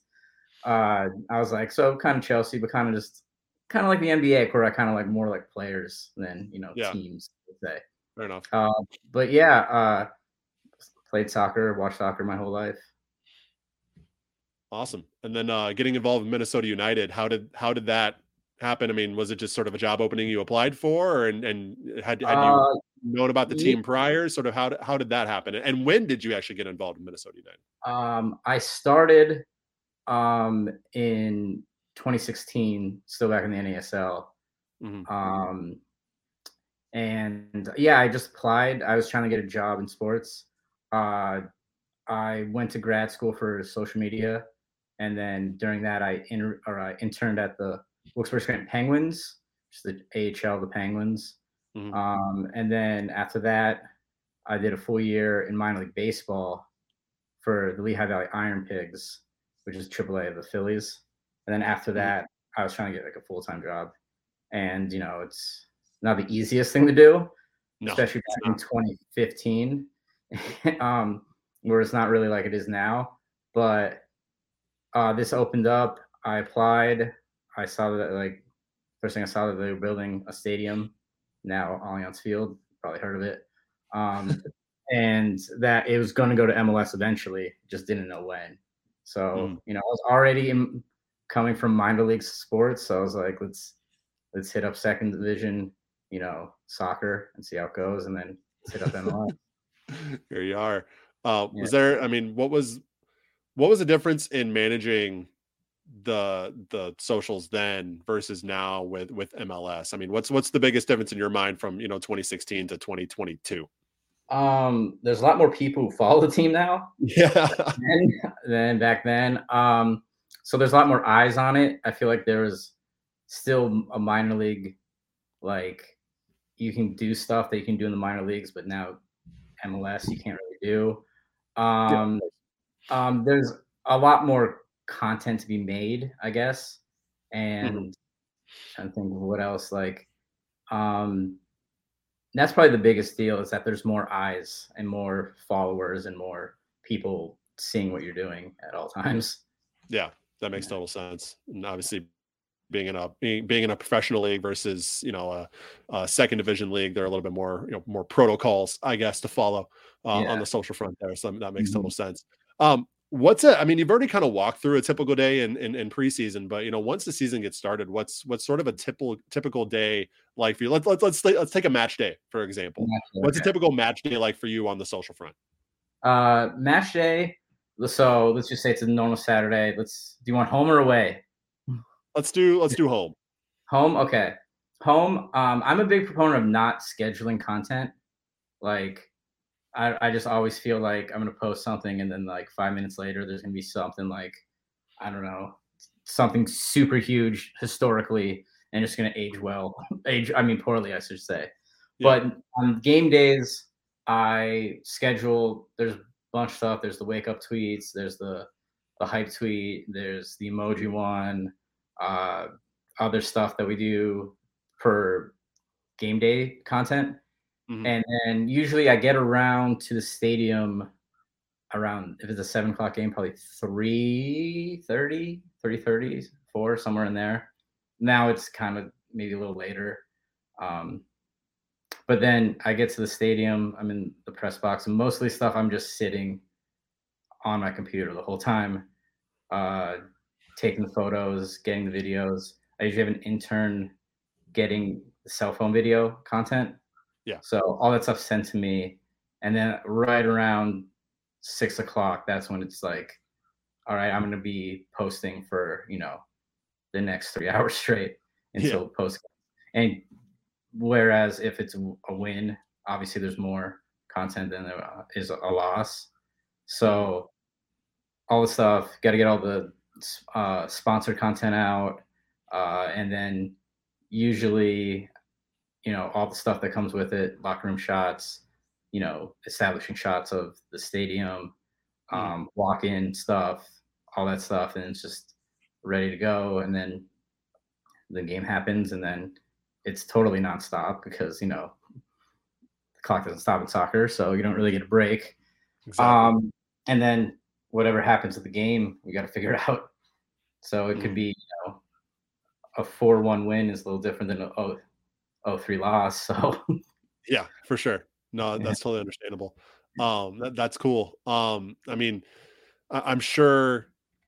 uh, I was like, so kind of Chelsea, but kind of just kind of like the NBA, where I kind of like more like players than you know Yeah. teams. Say. Fair enough. Uh, but yeah, uh, played soccer, watched soccer my whole life. Awesome. And then uh, getting involved in Minnesota United, how did how did that happen? I mean, was it just sort of a job opening you applied for, and and had had you Uh, known about the team prior? Sort of how did, how did that happen? And when did you actually get involved in Minnesota United? um, I started um, in 2016, still back in the NASL. Mhm. Um, and yeah, I just applied. I was trying to get a job in sports. Uh, I went to grad school for social media, and then during that, I inter- or I interned at the Wilkes-Barre Scranton Penguins, which is the AHL, the Penguins. Mhm. Um, and then after that, I did a full year in minor league baseball for the Lehigh Valley Iron Pigs, which is AAA of the Phillies. And then after Mhm. that, I was trying to get like a full time job, and you know, it's not the easiest thing to do, No, especially back in 2015, um, where it's not really like it is now. But uh, this opened up. I applied. I saw that like first thing I saw that they were building a stadium now Allianz Field. Probably heard of it. Um, and that it was going to go to MLS eventually. Just didn't know when. So Mm. you know, I was already in, coming from minor league sports, so I was like, let's let's hit up second division, you know, soccer and see how it goes, and then hit up MLS. Here you are. Uh, Yeah. Was there? I mean, what was what was the difference in managing the the socials then versus now with with MLS? I mean, what's what's the biggest difference in your mind from you know 2016 to 2022? um, there's a lot more people who follow the team now. Yeah, then, than back then. Um, so there's a lot more eyes on it. I feel like there was still a minor league, like you can do stuff that you can do in the minor leagues, but now MLS you can't really do. Um, um, there's a lot more content to be made, I guess, and trying to think of what else. Like, um, that's probably the biggest deal is that there's more eyes and more followers and more people seeing what you're doing at all times. yeah, that makes total sense. And obviously, being in a being, being in a professional league versus you know a, a second division league. There are a little bit more you know more protocols, I guess, to follow uh, yeah. on the social front there. So that makes mm-hmm. total sense. Um, what's a, I mean, you've already kind of walked through a typical day in, in, in preseason, but you know, once the season gets started, what's what's sort of a typical typical day like for you? Let's let's let's let's take a match day for example. What's a typical match day like for you on the social front? Uh, match day. So let's just say it's a normal Saturday. Let's. Do you want home or away? Let's do let's do home. Home, okay. Home. Um, I'm a big proponent of not scheduling content. Like I, I just always feel like I'm gonna post something and then like five minutes later there's gonna be something like I don't know something super huge historically and it's gonna age well age I mean poorly I should say. Yeah. but on game days I schedule there's a bunch of stuff. There's the wake up tweets there's the the hype tweet there's the emoji one uh other stuff that we do for game day content Mm-hmm. And then usually I get around to the stadium around if it's a seven o'clock game, probably 3 30, 3 30, 4, somewhere in there. Now it's kind of maybe a little later. Um, but then I get to the stadium, I'm in the press box, and mostly stuff I'm just sitting on my computer the whole time, uh, taking the photos, getting the videos. I usually have an intern getting cell phone video content yeah. So all that stuff sent to me, and then right around six o'clock, that's when it's like, all right, I'm gonna be posting for you know the next three hours straight until yeah. post. And whereas if it's a win, obviously there's more content than there is a loss. So all the stuff, got to get all the uh, sponsored content out, uh, and then usually you know all the stuff that comes with it locker room shots you know establishing shots of the stadium um, walk in stuff all that stuff and it's just ready to go and then the game happens and then it's totally nonstop because you know the clock doesn't stop in soccer so you don't really get a break exactly. um, and then whatever happens at the game we got to figure it out so it mm. could be you know a 4-1 win is a little different than a, oh three loss. So yeah, for sure. No, that's totally understandable. Um, that, that's cool. Um, I mean, I, am sure.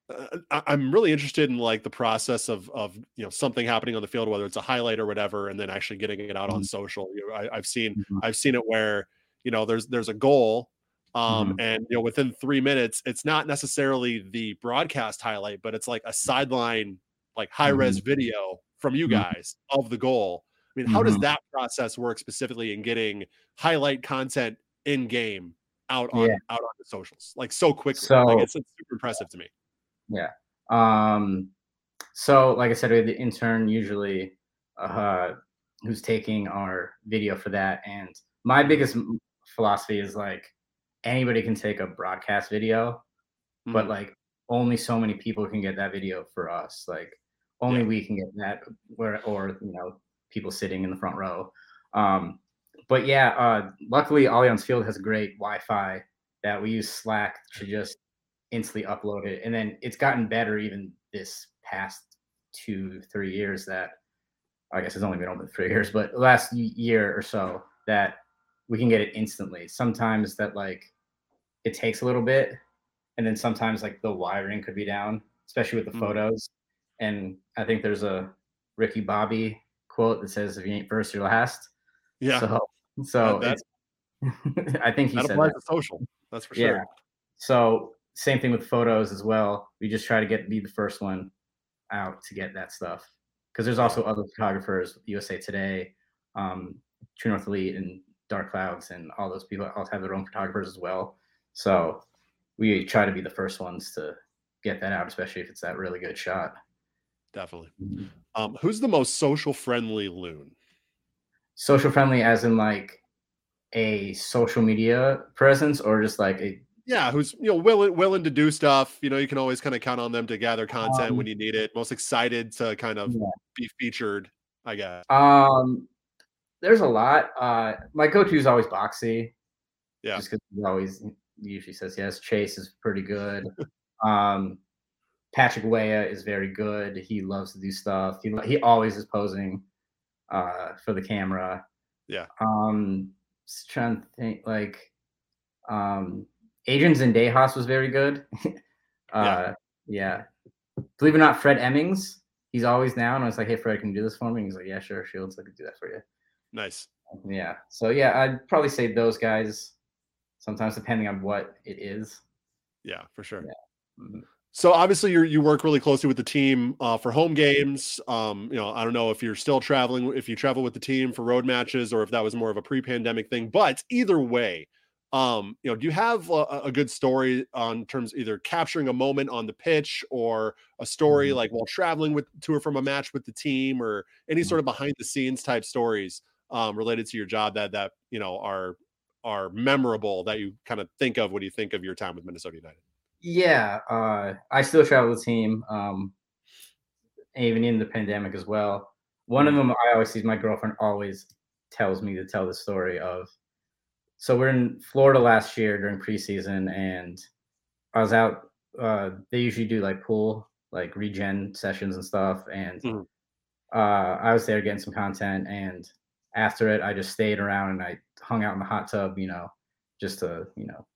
Uh, I, am really interested in like the process of of you know something happening on the field, whether it's a highlight or whatever, and then actually getting it out mm-hmm. on social. You know, I, have seen mm-hmm. I've seen it where you know there's there's a goal um, mm-hmm. and you know within three minutes it's not necessarily the broadcast highlight but it's like a sideline like high res mm-hmm. video from you mm-hmm. guys of the goal mean, how mm-hmm. does that process work specifically in getting highlight content in game out on yeah. out on the socials like so quickly? So, like it's, it's super impressive to me. Yeah. Um. So, like I said, we have the intern usually uh, who's taking our video for that, and my biggest philosophy is like anybody can take a broadcast video, mm-hmm. but like only so many people can get that video for us. Like only yeah. we can get that where or you know people sitting in the front row. Um, but yeah, uh, luckily Allianz Field has great Wi-Fi that we use Slack to just instantly upload it, and then it's gotten better even this past two three years. That I guess it's only been open three years, but last year or so that we can get it instantly. Sometimes that like it takes a little bit, and then sometimes like the wiring could be down, especially with the mm-hmm. photos. And I think there's a Ricky Bobby quote that says, "If you ain't first, you're last." Yeah. So, so that, I think he that said applies that. to social. That's for sure. Yeah. So same thing with photos as well. We just try to get be the first one out to get that stuff because there's also other photographers, USA Today, um, True North Elite, and Dark Clouds, and all those people all have their own photographers as well. So we try to be the first ones to get that out, especially if it's that really good shot. Definitely. Mm-hmm. Um, who's the most social friendly loon? Social friendly, as in like a social media presence, or just like a yeah, who's you know willing willing to do stuff. You know, you can always kind of count on them to gather content um, when you need it. Most excited to kind of yeah. be featured, I guess. Um, there's a lot. Uh, my go-to is always Boxy. Yeah, just because he always usually says yes. Chase is pretty good. um, Patrick Weah is very good. He loves to do stuff. He he always is posing uh, for the camera. Yeah. Um, just trying to think like, um, Adrian Zendejas was very good. uh, yeah. Believe it or not, Fred Emmings. He's always down. I was like, "Hey, Fred, can you do this for me?" He's like, "Yeah, sure, Shields, I can do that for you." Nice. Yeah. So yeah, I'd probably say those guys. Sometimes depending on what it is. Yeah, for sure. Yeah. Mhm. So obviously you you work really closely with the team uh, for home games. Um, you know, I don't know if you're still traveling, if you travel with the team for road matches, or if that was more of a pre-pandemic thing. But either way, um, you know, do you have a, a good story on terms either capturing a moment on the pitch or a story Mhm. like while traveling with to or from a match with the team, or any Mhm. sort of behind the scenes type stories um, related to your job that that you know are are memorable that you kind of think of when you think of your time with Minnesota United? Yeah, uh, I still travel with the team, um, even in the pandemic as well. One of them I always see, my girlfriend always tells me to tell the story of. So we're in Florida last year during preseason, and I was out. Uh, they usually do like pool, like regen sessions and stuff, and Mhm. uh, I was there getting some content. And after it, I just stayed around and I hung out in the hot tub, you know, just to you know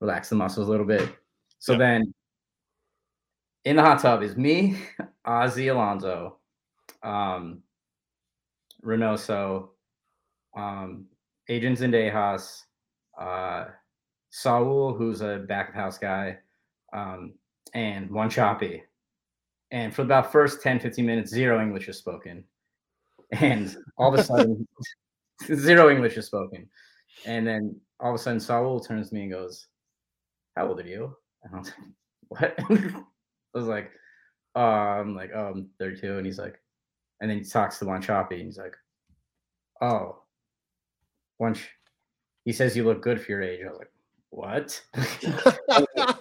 relax the muscles a little bit. So Yep. then in the hot tub is me, Ozzy Alonso, um, Reynoso, um, Adrian Zendejas, uh, Saul, who's a back of house guy, um, and One Choppy. And for about first 10, 15 minutes, zero English is spoken. And all of a sudden, zero English is spoken. And then all of a sudden, Saul turns to me and goes, How old are you? And I was like, What? I was like, uh, I'm like, oh, I'm 32. And he's like, and then he talks to One Choppy and he's like, oh, Ch- he says you look good for your age. I was like, What?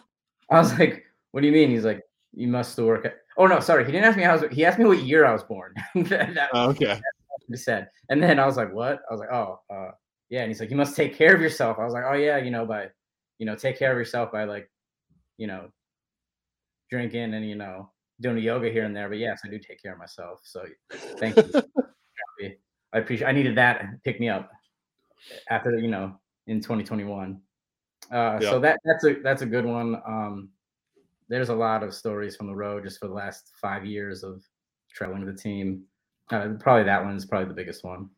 I was like, What do you mean? He's like, You must still work at, oh, no, sorry. He didn't ask me how was, he asked me what year I was born. that, was okay. he said. And then I was like, What? I was like, Oh, uh, yeah. And he's like, You must take care of yourself. I was like, Oh, yeah, you know, by, you know, take care of yourself by like, you know, drinking and, you know, doing yoga here and there. But yes, I do take care of myself. So thank you. I appreciate I needed that to pick me up after, you know, in 2021. Uh, Yeah. so that that's a that's a good one. Um, there's a lot of stories from the road just for the last five years of traveling with the team. Uh, probably that one's probably the biggest one.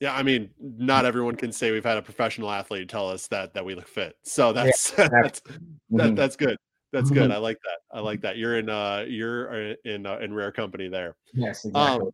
Yeah, I mean, not everyone can say we've had a professional athlete tell us that that we look fit. So that's that's that, Mhm. that's good. That's good. I like that. I like that. You're in uh you're uh, in uh, in rare company there. Yes, exactly. Um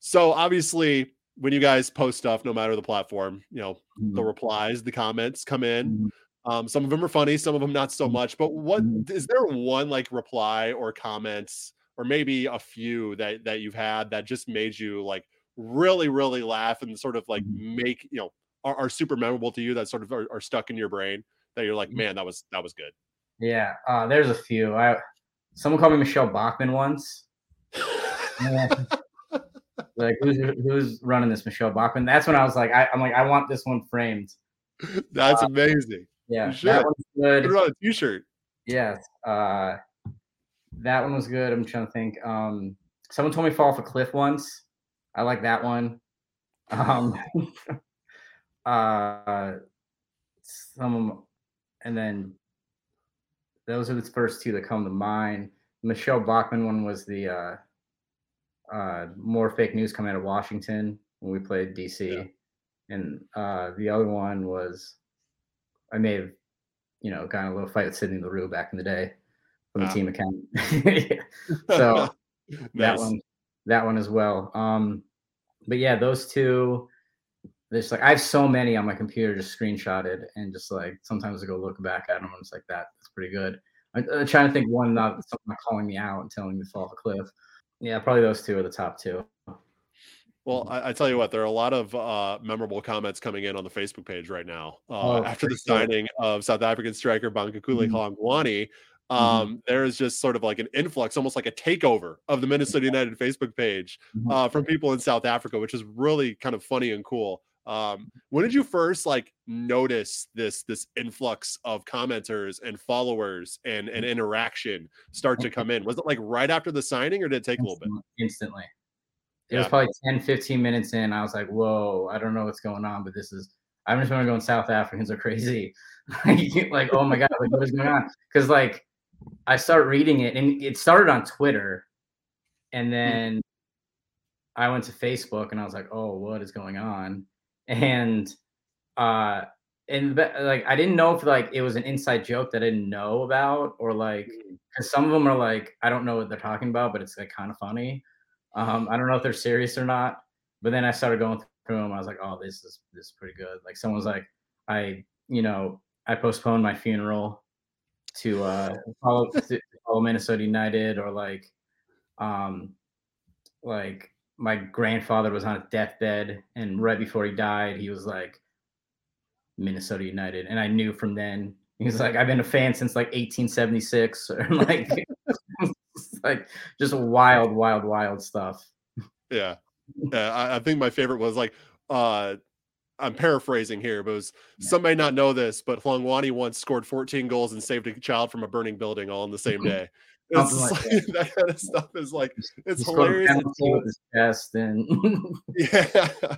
so obviously when you guys post stuff no matter the platform, you know, the Mhm. replies, the comments come in. Mhm. Um some of them are funny, some of them not so Mhm. much. But what Mhm. is there one like reply or comments or maybe a few that that you've had that just made you like really really laugh and sort of like Mhm. make you know are, are super memorable to you that sort of are, are stuck in your brain that you're like man that was that was good Yeah, uh, there's a few. I someone called me Michele Bachmann once. Like who's who's running this Michele Bachmann? That's when I was like, I, I'm like, I want this one framed. that's amazing Yeah, that one's put good. it on a t-shirt Yes, uh, that one was good. I'm trying to think. Um, someone told me fall off a cliff once. I like that one. Um, uh, some, and then those are the first two that come to mind. Michele Bachmann one was the uh, uh, more fake news coming out of Washington when we played DC, and uh, the other one was I may have you know gotten a little fight with Sydney Leroux back in the day from the Ah. team account. so that one that one as well um but yeah those two there's like i have so many on my computer just screenshotted and just like sometimes i go look back at them and it's like that pretty good i'm, I'm trying to think one not someone calling me out and telling me to fall off a cliff yeah probably those two are the top two well I, I tell you what there are a lot of uh memorable comments coming in on the facebook page right now uh Oh, after for the sure. signing of south african striker Bongokuhle Mhm. Hlongwane, Mhm. um there is just sort of like an influx almost like a takeover of the minnesota united facebook page Mhm. uh, from people in South Africa, which is really kind of funny and cool. Um, when did you first like notice this this influx of commenters and followers and and interaction start to come in? Was it like right after the signing, or did it take a little bit? Instantly. It Yeah. was probably 10, 15 minutes in. I was like, whoa, I don't know what's going on, but this is I'm just going South Africans are crazy. like, oh my god, like what is going on? Because like I start reading it and it started on Twitter and then I went to Facebook and I was like, oh, what is going on? And uh and like I didn't know if like it was an inside joke that I didn't know about or like because some of them are like I don't know what they're talking about, but it's like kind of funny. Um, I don't know if they're serious or not. But then I started going through them. I was like, oh, this is this is pretty good. Like someone's like, I you know I postponed my funeral to uh follow, to follow Minnesota United or like um like my grandfather was on a deathbed and right before he died he was like Minnesota United and I knew from then he was like I've been a fan since like 1876 or like like just wild wild wild stuff Yeah. Yeah. I, I think my favorite was like uh I'm paraphrasing here, but it was Yeah. some may not know this, but Hlongwane once scored 14 goals and saved a child from a burning building all in the same day. It's like like, that kind of stuff is like it's a hilarious. With his chest and yeah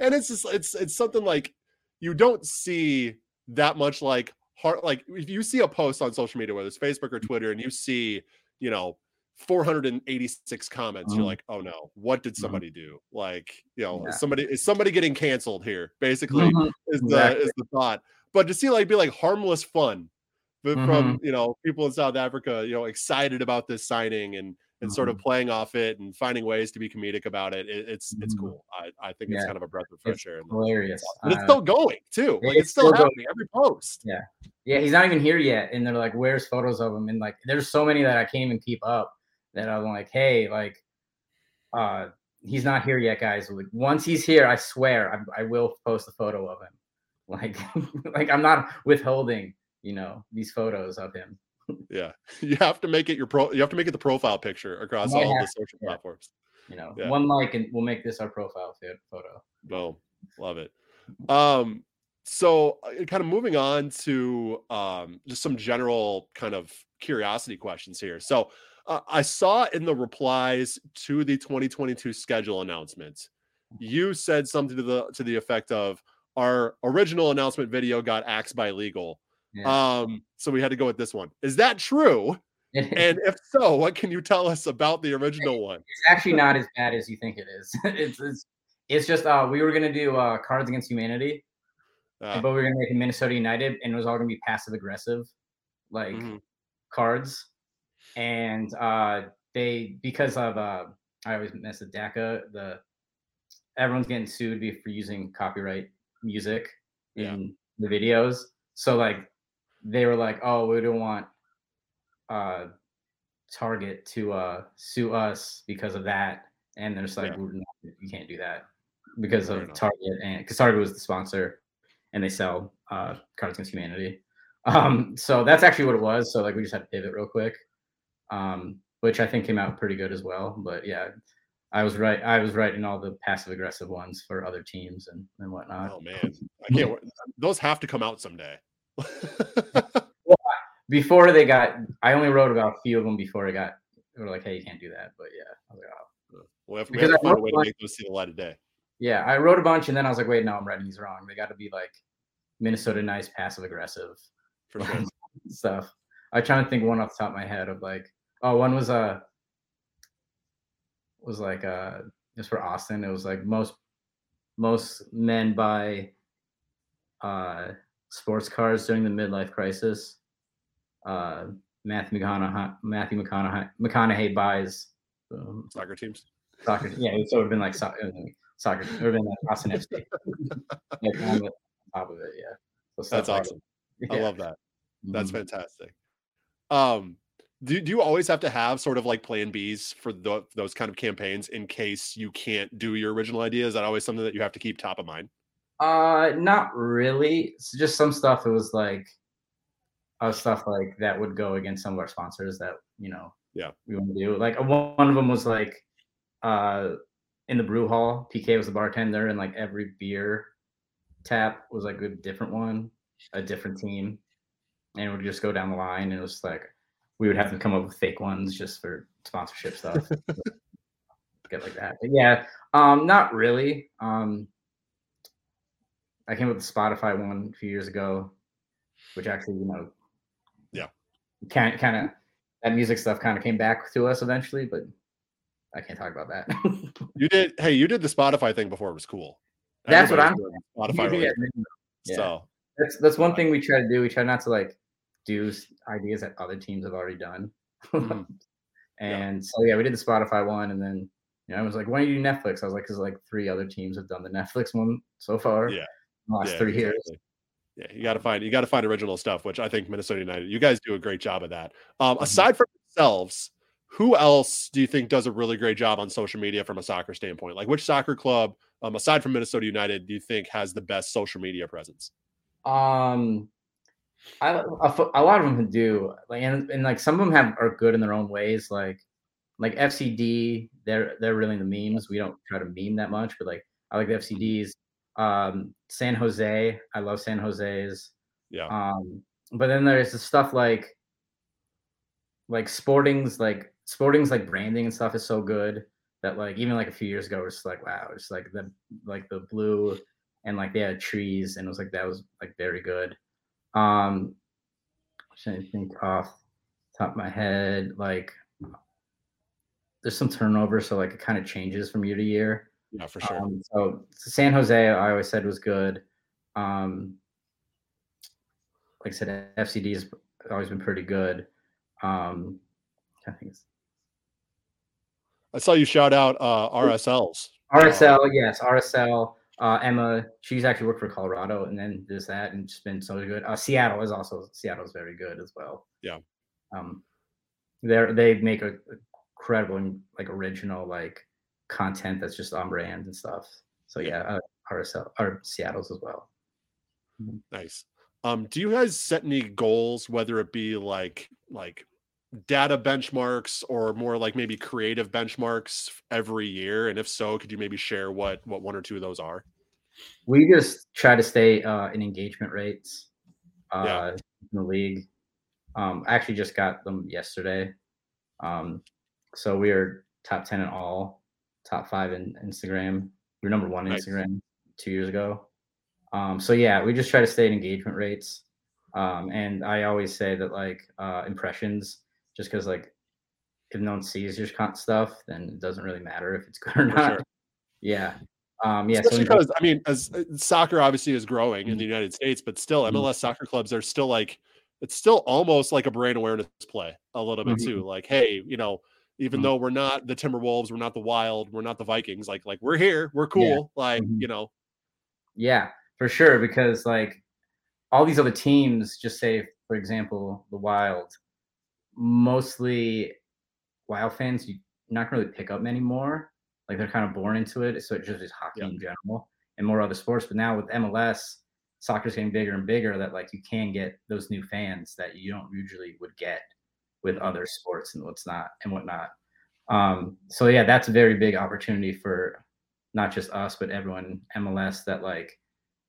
and it's just it's it's something like you don't see that much like heart like if you see a post on social media whether it's facebook or twitter and you see you know 486 comments you're Mhm. like oh no what did Mhm. somebody do like you know Yeah. is somebody is somebody getting canceled here basically Mhm, is the exactly. is the thought but to see like be like harmless fun but Mm-hmm. from you know people in south africa you know excited about this signing and and sort of Mm-hmm. playing off it and finding ways to be comedic about it, it it's it's Mhm. cool i i think it's kind of a breath of fresh It's air hilarious but it's Uh, still going too like it's it's still still going. every post Yeah. Yeah, he's not even here yet. And they're like, where's photos of him? And like, there's so many that I can't even keep up that I'm like, hey, like, uh, he's not here yet, guys. Like, once he's here, I swear I, I will post a photo of him. Like, like I'm not withholding, you know, these photos of him. yeah you have to make it your pro you have to make it the profile picture across all have the social yeah. platforms You know, Yeah. one like, and we'll make this our profile photo. Boom. Love it. Um, so uh, kind of moving on to um just some general kind of curiosity questions here. So uh, I saw in the replies to the 2022 schedule announcement, you said something to the to the effect of our original announcement video got axed by legal. Yeah. Um, so we had to go with this one. Is that true? And if so, what can you tell us about the original one? It's actually not as bad as you think it is. it's, it's, it's just, uh, we were going to do uh, Cards Against Humanity. Uh, but we were gonna make it Minnesota United, and it was all gonna be passive aggressive, like mhm. cards. And uh they because of uh I always mess with DACA, the everyone's getting sued be- for using copyright music Yeah. in the videos. So like they were like, oh, we don't want uh Target to uh sue us because of that. And they're just like, Yeah. Not- you can't do that because Fair of enough. Target and because Target was the sponsor and they sell uh Cards Against Humanity. Um, so that's actually what it was. So like we just had to pivot real quick. Um, which I think came out pretty good as well. But yeah, I was right. I was right in all the passive aggressive ones for other teams and, and whatnot. Oh man, I can't. Those have to come out someday. Before they got, I only wrote about a few of them before I got. They were like, "Hey, you can't do that." But yeah, I was like, "Oh, we'll we Because have to find a way to make those see the light of day. yeah." I wrote a bunch, and then I was like, "Wait, no, I'm writing these wrong. They got to be like Minnesota nice, passive aggressive For sure. stuff." I'm trying to think one off the top of my head of like, oh, one was uh was like uh just for Austin. It was like most most men buy uh sports cars during the midlife crisis. Uh Matthew McConaughey Matthew McConaughey McConaughey buys um, Soccer teams. soccer. Yeah, it would have been like so- it would have been soccer. It would have been like Austin FC. like on the top of it, yeah. So That's like awesome. I Yeah. love that. That's Mhm. fantastic. Um, do, do you always have to have sort of like plan Bs for tho- those kind of campaigns in case you can't do your original idea? Is that always something that you have to keep top of mind? Uh, not really. It's just some stuff. It was like, uh, stuff like that would go against some of our sponsors that you know. Yeah. We want to do like uh, one one of them was like, uh, in the brew hall. PK was the bartender, and like every beer tap was like a different one, a different team, and it would just go down the line. And it was like we would have to come up with fake ones just for sponsorship stuff. Get like that. But yeah, um, not really. Um, I came up with the Spotify one a few years ago, which actually, you know, yeah, kind kind of that music stuff kind of came back to us eventually, but I can't talk about that. you did. Hey, you did the Spotify thing before. It was cool. That's what I'm. Spotify. Yeah, yeah. So that's that's one thing we try to do. We try not to like do ideas that other teams have already done. Mm-hmm. and yeah. so yeah, we did the Spotify one, and then you know, I was like, "Why don't you do Netflix?" I was like, "Cause like three other teams have done the Netflix one so far." Yeah, last yeah, three exactly. Yeah, you got to find you got to find original stuff, which I think Minnesota United, you guys do a great job of that. Um, mm-hmm. Aside from themselves, who else do you think does a really great job on social media from a soccer standpoint? Like, which soccer club, um, aside from Minnesota United, do you think has the best social media presence? Um, I a, a lot of them do, like, and, and like some of them have are good in their own ways. Like, like FCD, they're they're really the memes. We don't try to meme that much, but like I like the FCDs. Um, San Jose, I love San Jose's. Yeah. Um, but then there's the stuff like like Sporting's like Sporting's like branding and stuff is so good that like even like a few years ago it's like wow it's like the like the blue and like they had trees and it was like that was like very good. Um, to think off top of my head like there's some turnover so like it kind of changes from year to year. Yeah, for sure. Um, so San Jose, I always said was good. Um, like I said, FCD has always been pretty good. Um, I think I saw you shout out uh, RSLs. RSL, uh, yes, RSL. Uh, Emma, she's actually worked for Colorado, and then does that, and it's been so good. Uh, Seattle is also Seattle's very good as well. Yeah. Um, they they make a, a incredible and like original like content that's just on brand and stuff. So yeah, uh, RSL or Seattle's as well. Mm-hmm. Nice. Um, do you guys set any goals, whether it be like like data benchmarks or more like maybe creative benchmarks every year? And if so, could you maybe share what what one or two of those are? We just try to stay uh, in engagement rates uh, yeah. in the league. Um, I actually just got them yesterday. Um, so we are top 10 in all top five in Instagram. We are number one nice. Instagram two years ago. Um, so yeah, we just try to stay in engagement rates. Um, and I always say that like uh, impressions, just because like if no one sees your stuff, then it doesn't really matter if it's good or not. Sure. Yeah. Um, yeah. Especially so because I mean, as uh, soccer obviously is growing mm-hmm. in the United States, but still MLS mm-hmm. soccer clubs are still like it's still almost like a brand awareness play a little bit mm-hmm. too. Like, hey, you know, even mm-hmm. though we're not the Timberwolves, we're not the Wild, we're not the Vikings. Like like we're here, we're cool. Yeah. Like mm-hmm. you know. Yeah, for sure. Because like all these other teams, just say for example the Wild, mostly Wild fans, you're not really pick up anymore. Like they're kind of born into it, so it just is hockey in general and more other sports. But now with MLS, soccer's getting bigger and bigger. That like you can get those new fans that you don't usually would get with other sports and what's not and whatnot. Um, so yeah, that's a very big opportunity for not just us, but everyone MLS that like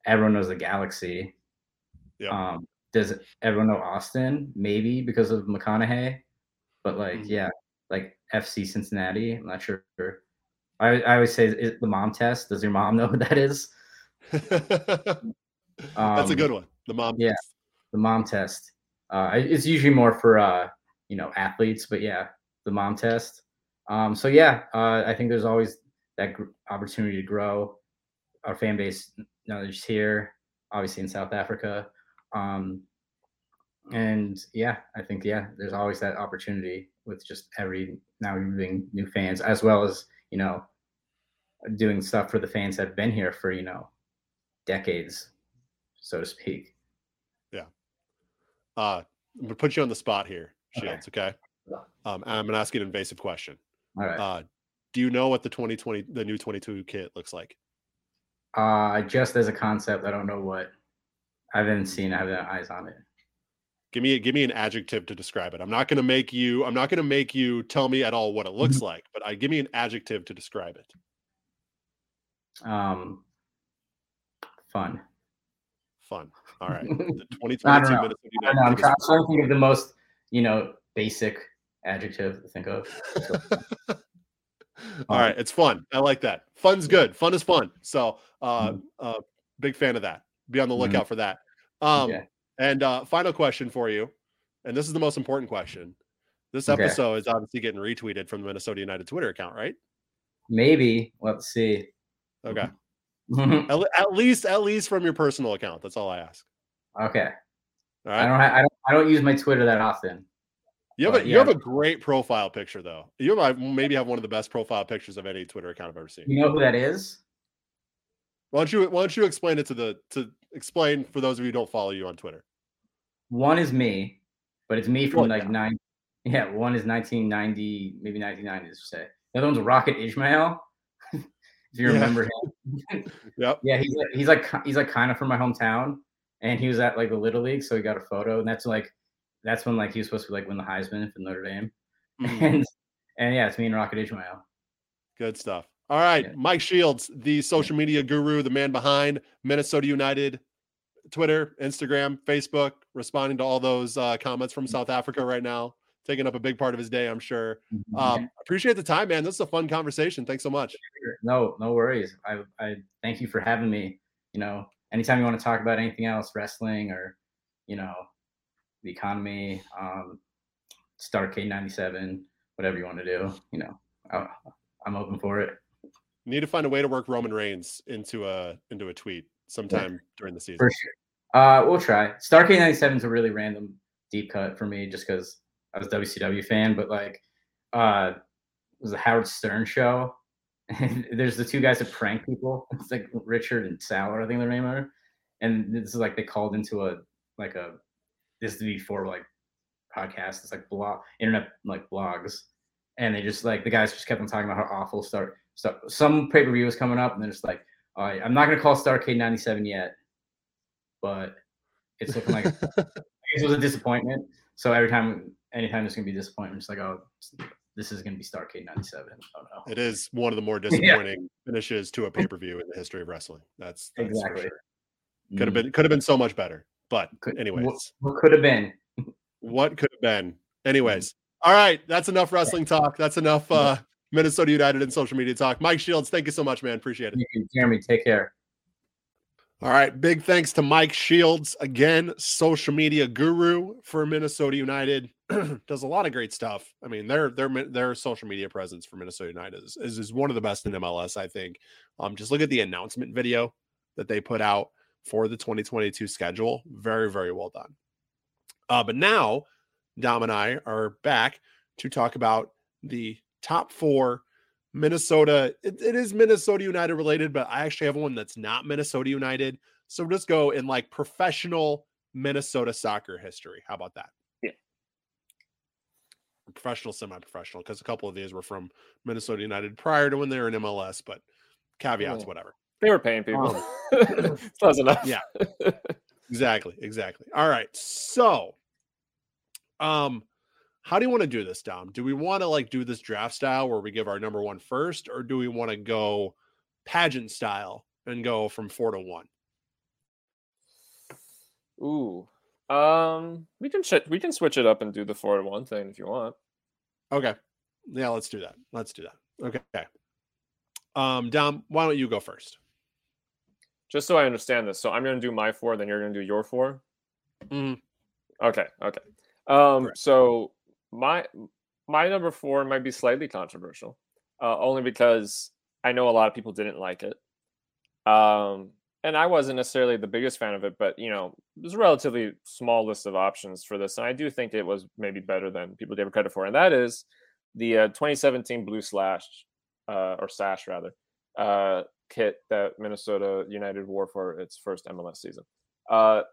everyone knows the Galaxy. Yeah. Um, does everyone know Austin? Maybe because of McConaughey, but like mm-hmm. yeah, like FC Cincinnati. I'm not sure. I, I always say is the mom test. Does your mom know who that is? um, That's a good one. The mom. Yeah, test. the mom test. Uh, it's usually more for uh, you know athletes but yeah the mom test. Um, so yeah uh, i think there's always that gr- opportunity to grow. Our fan base not just here obviously in south africa. Um, and yeah i think yeah there's always that opportunity with just every now moving new fans as well as you know doing stuff for the fans that have been here for you know decades so to speak. Yeah. Uh i'm gonna put you on the spot here Shields. Okay. okay? Um, I'm gonna ask you an invasive question. All right. Uh, do you know what the 2020 the new 22 kit looks like? Uh, just as a concept, I don't know what. I haven't seen. I haven't eyes on it. Give me give me an adjective to describe it. I'm not gonna make you. I'm not gonna make you tell me at all what it looks mm-hmm. like, but I give me an adjective to describe it. Um, fun. Fun. All right. The I 2022 don't know. Minnesota I United. don't know, I'm biggest trying, I'm trying to think of the most, you know, basic adjective to think of. All right, it's fun. I like that. Fun's good. Fun is fun. So, uh, uh big fan of that. Be on the Mhm. lookout for that. Um, Okay. and uh, final question for you, and this is the most important question. This Okay. episode is obviously getting retweeted from the Minnesota United Twitter account, right? Maybe. Let's see. Okay, okay. at, at least at least from your personal account. That's all I ask. All I don't. Ha- I don't. I don't use my Twitter that often. You have but a you yeah. have a great profile picture though. You might maybe have one of the best profile pictures of any Twitter account I've ever seen. You know who that is? Why don't you why don't you explain it to the to explain for those of you who don't follow you on Twitter? One is me, but it's me from Well, like yeah. nine. Yeah, one is 1990, maybe 1990s. Say the other one's Rocket Ismail. if you Yeah. remember him. Yep. Yeah, he's like, he's like he's like kind of from my hometown, and he was at like the little league, so he got a photo, and that's like that's when like he was supposed to like win the Heisman for Notre Dame, Mhm. and and yeah, it's me and Rocket Ismail. Good stuff. All right, Yeah. Mike Shields, the social media guru, the man behind Minnesota United, Twitter, Instagram, Facebook, responding to all those uh, comments from South Africa right now, taking up a big part of his day, I'm sure. Um, appreciate the time, man. This is a fun conversation. Thanks so much. no, no worries. I I thank you for having me. You know, anytime you want to talk about anything else, wrestling or you know, the economy, um, Starcade '97, whatever you want to do, you know, I, I'm open for it. Need to find a way to work Roman Reigns into a into a tweet sometime during the season. For sure. Uh, we'll try. Starcade '97 is a really random deep cut for me, just because I was a WCW fan. But like, uh, it was the Howard Stern show. And there's the two guys that prank people. It's like Richard and Sal, I think their name are. And this is like they called into a like a this is before like podcasts. It's like blog internet like blogs, and they just like the guys just kept on talking about how awful start stuff. Some pay per view was coming up, and they're just like, all right, I'm not gonna call Starcade '97 yet, but it's looking like it was a disappointment. So every time, anytime there's gonna be disappointment, it's like, oh, this is gonna be Starcade '97. Oh no, It is one of the more disappointing finishes to a pay per view in the history of wrestling. That's, that's exactly. Sure. Could have Mm. been could have been so much better. But Could- anyways, what, what could have been? what could have been? Anyways, all right, that's enough wrestling talk. That's enough uh Minnesota United and social media talk. Mike Shields, thank you so much, man. Appreciate it. Thank you, Jeremy, take care. All right, big thanks to Mike Shields again, social media guru for Minnesota United. Does a lot of great stuff. I mean, their their their social media presence for Minnesota United is, is, is one of the best in MLS. I think. Um, just look at the announcement video that they put out for the 2022 schedule. Very very well done. Uh, but now, Dom and I are back to talk about the top four Minnesota. It, it is Minnesota United related, but I actually have one that's not Minnesota United. So we'll just go in like professional Minnesota soccer history. How about that? Yeah. Professional, semi-professional, because a couple of these were from Minnesota United prior to when they were in MLS, but caveats, Yeah. whatever. They were paying people. That's enough. Yeah. Exactly, exactly. All right. So um how do you want to do this, Dom? Do we want to like do this draft style where we give our number one first, or do we want to go pageant style and go from four to one? Ooh. Um, we can ch- we can switch it up and do the four to one thing if you want. Okay. Yeah, let's do that. Let's do that. Okay. Um, Dom, why don't you go first? Just so I understand this. So I'm gonna do my four, then you're gonna do your four. Mhm. Okay. Okay. Um, Correct. so my my number four might be slightly controversial, uh, only because I know a lot of people didn't like it. Um, and I wasn't necessarily the biggest fan of it, but you know, there's a relatively small list of options for this, and I do think it was maybe better than people gave it credit for, and that is the uh, 2017 Blue Slash, uh, or Sash rather, uh, kit that Minnesota United wore for its first MLS season. Uh,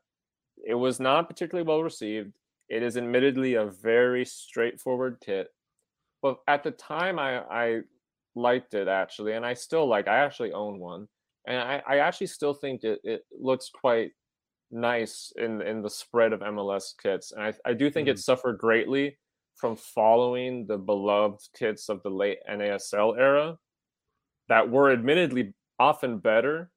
it was not particularly well received. It is admittedly a very straightforward kit, but at the time I, I liked it actually, and I still like. I actually own one, and I, I actually still think it, it looks quite nice in in the spread of MLS kits, and I, I do think it mm. suffered greatly from following the beloved kits of the late NASL era that were admittedly often better,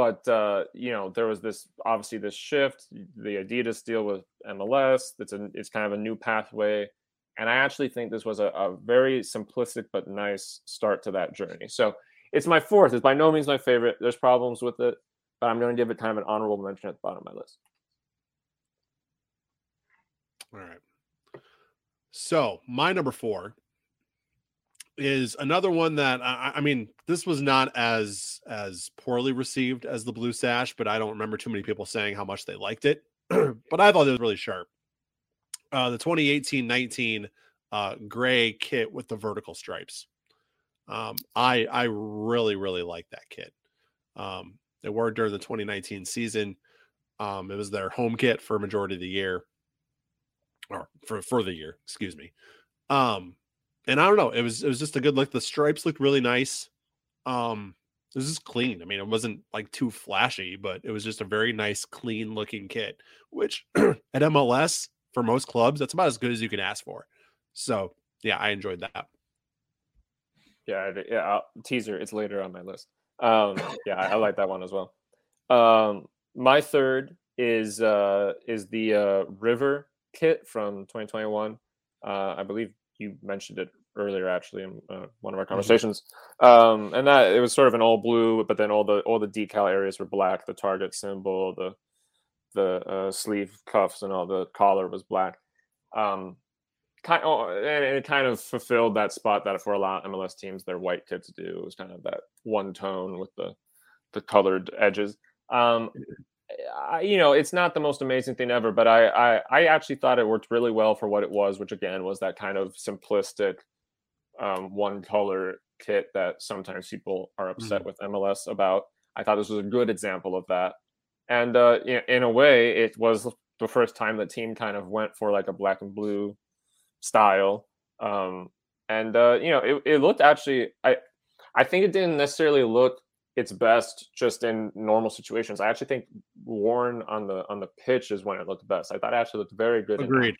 but uh, you know there was this obviously this shift. The Adidas deal with MLS. It's a it's kind of a new pathway, and I actually think this was a, a very simplistic but nice start to that journey. So it's my fourth. It's by no means my favorite. There's problems with it, but I'm going to give it kind of an honorable mention at the bottom of my list. All right. So my number four is another one that I, I, mean, this was not as as poorly received as the blue sash, but I don't remember too many people saying how much they liked it. but I thought it was really sharp. Uh, the 2018-19 uh, gray kit with the vertical stripes. Um, I I really really like that kit. Um, they wore during the 2019 season. Um, it was their home kit for majority of the year, or for for the year, excuse me. Um, and I don't know, it was it was just a good look. The stripes looked really nice. Um, it was just clean. I mean, it wasn't like too flashy, but it was just a very nice, clean looking kit, which at MLS for most clubs, that's about as good as you can ask for. So yeah, I enjoyed that. Yeah, yeah. I'll, teaser. It's later on my list. Um, yeah, I, I like that one as well. Um, my third is uh, is the uh, River kit from 2021. Uh, I believe you mentioned it earlier, actually, in uh, one of our mm-hmm. conversations. Mm-hmm. Um, and that it was sort of an all blue, but then all the all the decal areas were black. The target symbol, the the uh, sleeve cuffs, and all the collar was black. Um, kind of, oh, and it kind of fulfilled that spot that for a lot of MLS teams their white kits do. It was kind of that one tone with the the colored edges. Um, I, you know, it's not the most amazing thing ever, but I, I I actually thought it worked really well for what it was, which again was that kind of simplistic um, one color kit that sometimes people are upset mm-hmm. with MLS about. I thought this was a good example of that, and uh, in, in a way, it was the first time the team kind of went for like a black and blue style. Um, and uh, you know, it, it looked actually I I think it didn't necessarily look its best just in normal situations. I actually think worn on the on the pitch is when it looked best. I thought actually looked very good Agreed.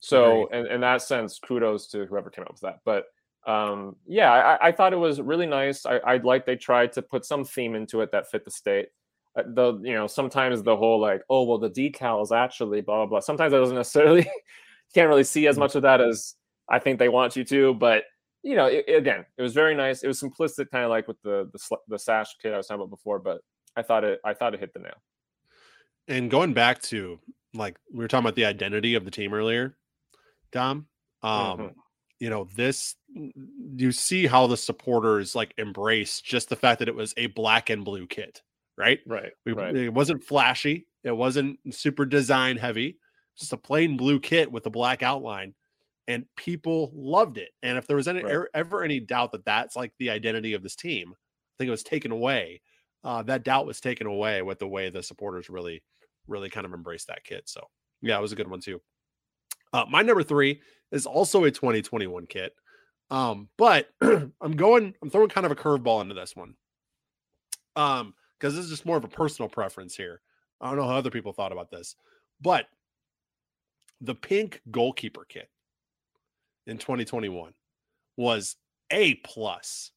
So in, in that sense, kudos to whoever came up with that. But um, yeah, I, I, thought it was really nice. I, I like they tried to put some theme into it that fit the state. Uh, the you know sometimes the whole like oh well the decals actually blah blah blah. Sometimes that doesn't necessarily can't really see as mm. much of that as I think they want you to. But you know, it, again, it was very nice. It was simplistic, kind of like with the the, the sash kit I was talking about before. But I thought it I thought it hit the nail. And going back to like we were talking about the identity of the team earlier, Dom. Um, mm-hmm. you know, this you see how the supporters like embrace just the fact that it was a black and blue kit, right? Right. We, right. It wasn't flashy. It wasn't super design heavy just a plain blue kit with a black outline and people loved it and if there was any right. ever any doubt that that's like the identity of this team i think it was taken away uh, that doubt was taken away with the way the supporters really really kind of embraced that kit so yeah it was a good one too uh, my number three is also a 2021 kit um, but i'm going i'm throwing kind of a curveball into this one um because this is just more of a personal preference here i don't know how other people thought about this but the pink goalkeeper kit in 2021 was a plus.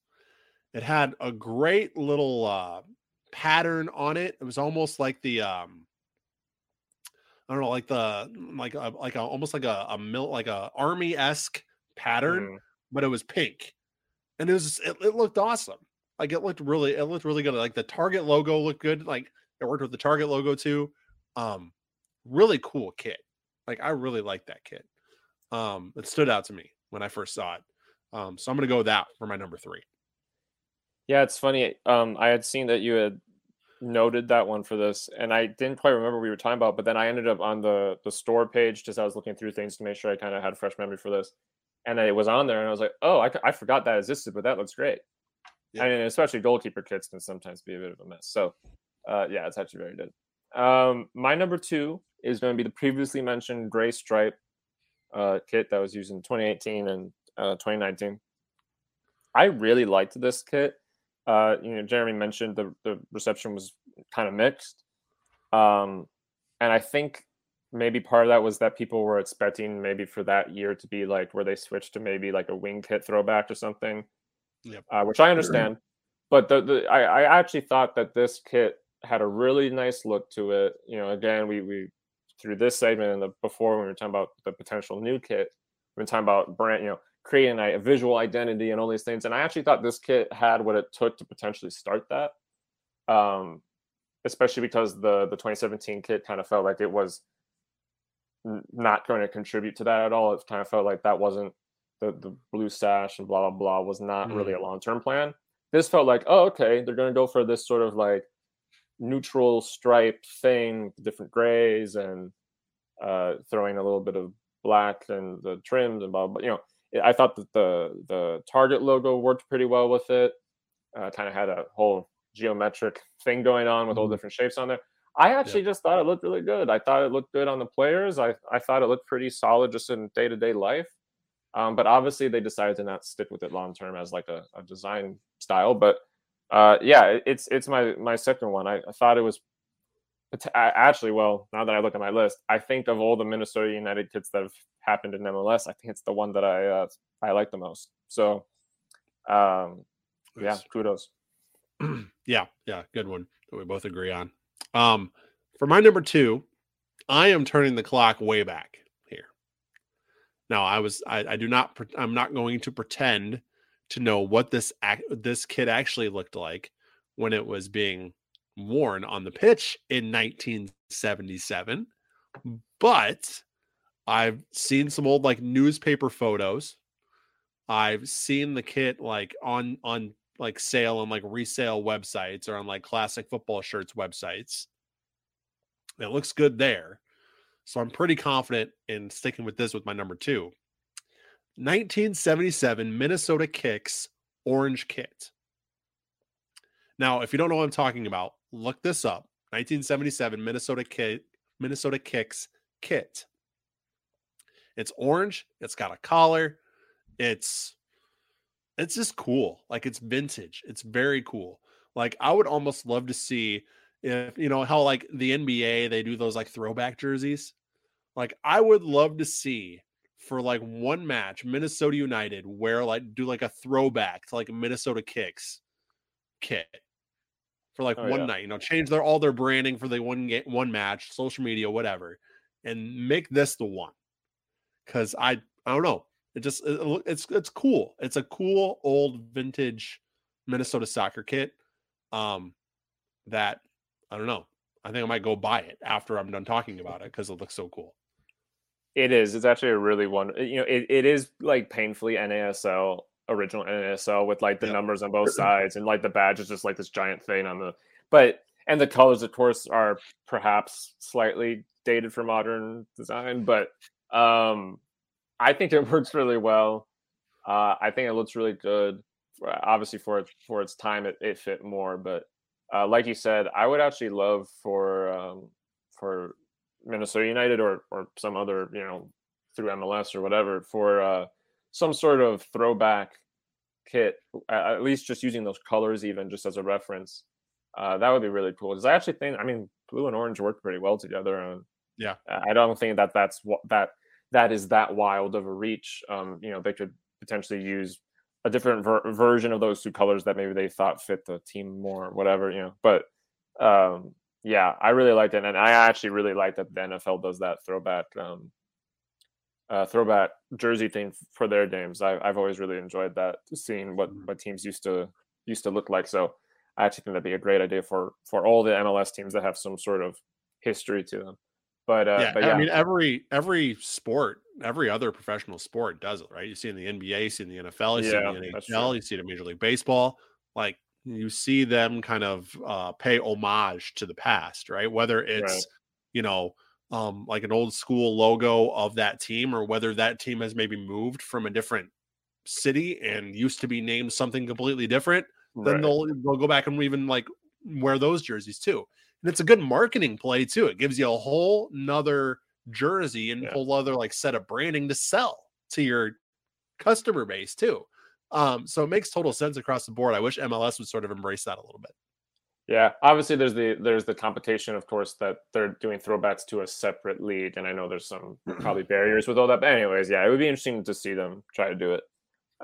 It had a great little uh, pattern on it. It was almost like the um, I don't know, like the like a, like a, almost like a, a mil like a army esque pattern, mm. but it was pink, and it was it, it looked awesome. Like it looked really it looked really good. Like the Target logo looked good. Like it worked with the Target logo too. Um, really cool kit. Like I really like that kit. Um, it stood out to me when I first saw it. Um, so I'm gonna go with that for my number three. Yeah, it's funny. Um, I had seen that you had noted that one for this, and I didn't quite remember what we were talking about. But then I ended up on the the store page just I was looking through things to make sure I kind of had a fresh memory for this, and it was on there, and I was like, oh, I, I forgot that existed, but that looks great. Yeah. I mean, especially goalkeeper kits can sometimes be a bit of a mess. So, uh, yeah, it's actually very good. Um, my number two is going to be the previously mentioned gray stripe uh, kit that was used in 2018 and uh, 2019. I really liked this kit. Uh, you know, Jeremy mentioned the the reception was kind of mixed, um, and I think maybe part of that was that people were expecting maybe for that year to be like where they switched to maybe like a wing kit throwback or something. Yep. Uh, which I understand. but the, the I, I actually thought that this kit had a really nice look to it. You know, again, we we through this segment and the before when we were talking about the potential new kit, we've been talking about brand, you know, creating a, a visual identity and all these things. And I actually thought this kit had what it took to potentially start that. Um, especially because the the 2017 kit kind of felt like it was not going to contribute to that at all. It kind of felt like that wasn't the the blue sash and blah blah blah was not mm. really a long term plan. This felt like, oh, okay, they're going to go for this sort of like neutral stripe thing, different grays, and uh, throwing a little bit of black and the trims and blah. But you know, I thought that the the Target logo worked pretty well with it. Uh, kind of had a whole geometric thing going on with mm-hmm. all different shapes on there. I actually yeah. just thought it looked really good. I thought it looked good on the players. I, I thought it looked pretty solid just in day to day life. Um, but obviously, they decided to not stick with it long term as like a, a, design style. But uh, yeah, it's it's my my second one. I, I thought it was actually well. Now that I look at my list, I think of all the Minnesota United kits that have happened in MLS, I think it's the one that I uh, I like the most. So, um, yeah, kudos. yeah, yeah, good one that we both agree on. Um, for my number two, I am turning the clock way back here. Now, I was I, I do not I'm not going to pretend to know what this act, this kid actually looked like when it was being worn on the pitch in 1977, but I've seen some old like newspaper photos. I've seen the kit like on on like sale on like resale websites or on like classic football shirts websites. It looks good there. So I'm pretty confident in sticking with this with my number two. 1977 Minnesota Kicks orange kit. Now, if you don't know what I'm talking about, look this up. 1977 Minnesota kit, Minnesota Kicks kit. It's orange, it's got a collar, it's it's just cool. Like it's vintage. It's very cool. Like I would almost love to see if you know how like the NBA they do those like throwback jerseys. Like I would love to see for like one match Minnesota United wear like do like a throwback to like Minnesota Kicks kit for like oh, one yeah. night. You know, change their all their branding for the one game, one match, social media, whatever, and make this the one. Because I I don't know. It just it, it's it's cool. It's a cool old vintage Minnesota soccer kit. Um, that I don't know. I think I might go buy it after I'm done talking about it because it looks so cool. It is. It's actually a really one. You know, it, it is like painfully NASL original NASL with like the yep. numbers on both sides and like the badge is just like this giant thing on the. But and the colors, of course, are perhaps slightly dated for modern design, but um I think it works really well. Uh, I think it looks really good. Obviously, for its for its time, it, it fit more. But uh, like you said, I would actually love for um, for Minnesota United or or some other you know through MLS or whatever for uh, some sort of throwback kit, at least just using those colors, even just as a reference. Uh, that would be really cool. Because I actually think, I mean, blue and orange work pretty well together. And yeah, I don't think that that's what that that is that wild of a reach. Um, you know, they could potentially use a different ver- version of those two colors that maybe they thought fit the team more, whatever, you know. But um, yeah, I really liked it, and I actually really like that the NFL does that throwback um, uh, throwback jersey thing for their games. I, have always really enjoyed that, seeing what mm-hmm. what teams used to used to look like. So I actually think that'd be a great idea for for all the MLS teams that have some sort of history to them. But, uh, yeah, but yeah, I mean, every every sport, every other professional sport does it, right? You see in the NBA, you see in the NFL, you yeah, see in the NHL, you see it in Major League Baseball. Like you see them kind of uh, pay homage to the past, right? Whether it's right. you know um, like an old school logo of that team, or whether that team has maybe moved from a different city and used to be named something completely different, right. then they'll they'll go back and even like wear those jerseys too and it's a good marketing play too. It gives you a whole nother jersey and yeah. whole other like set of branding to sell to your customer base too. Um, so it makes total sense across the board. I wish MLS would sort of embrace that a little bit. Yeah, obviously there's the there's the competition, of course, that they're doing throwbacks to a separate league, and I know there's some probably barriers with all that. But anyways, yeah, it would be interesting to see them try to do it.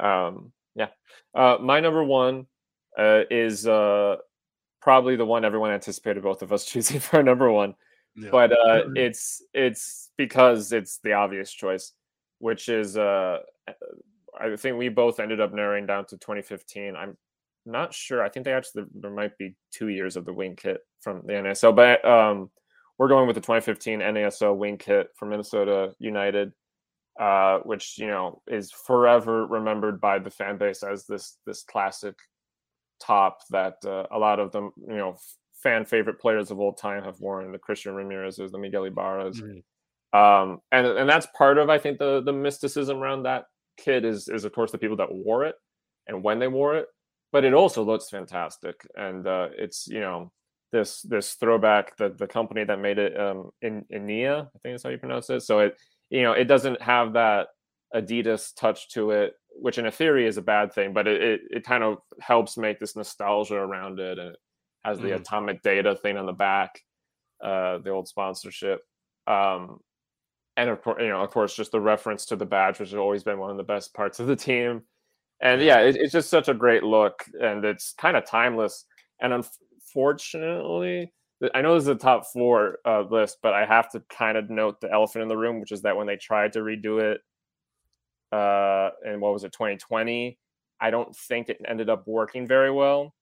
Um, yeah, uh, my number one uh, is uh, probably the one everyone anticipated both of us choosing for number one. Yeah. But uh, it's it's because it's the obvious choice, which is uh, I think we both ended up narrowing down to 2015. I'm not sure. I think they actually there might be two years of the wing kit from the NASL, but um, we're going with the 2015 NASL wing kit for Minnesota United, uh, which you know is forever remembered by the fan base as this this classic top that uh, a lot of them you know fan favorite players of old time have worn the Christian Ramirez's, the Miguel Ibarras. Mm-hmm. Um, and and that's part of I think the the mysticism around that kit is is of course the people that wore it and when they wore it but it also looks fantastic and uh, it's you know this this throwback the the company that made it um in Inaria I think that's how you pronounce it so it you know it doesn't have that Adidas touch to it which in a theory is a bad thing but it it, it kind of helps make this nostalgia around it and it has the mm. atomic data thing on the back uh the old sponsorship um and of course, you know, of course, just the reference to the badge, which has always been one of the best parts of the team. And yeah, it, it's just such a great look, and it's kind of timeless. And unfortunately, I know this is a top four uh, list, but I have to kind of note the elephant in the room, which is that when they tried to redo it, uh, and what was it, 2020, I don't think it ended up working very well.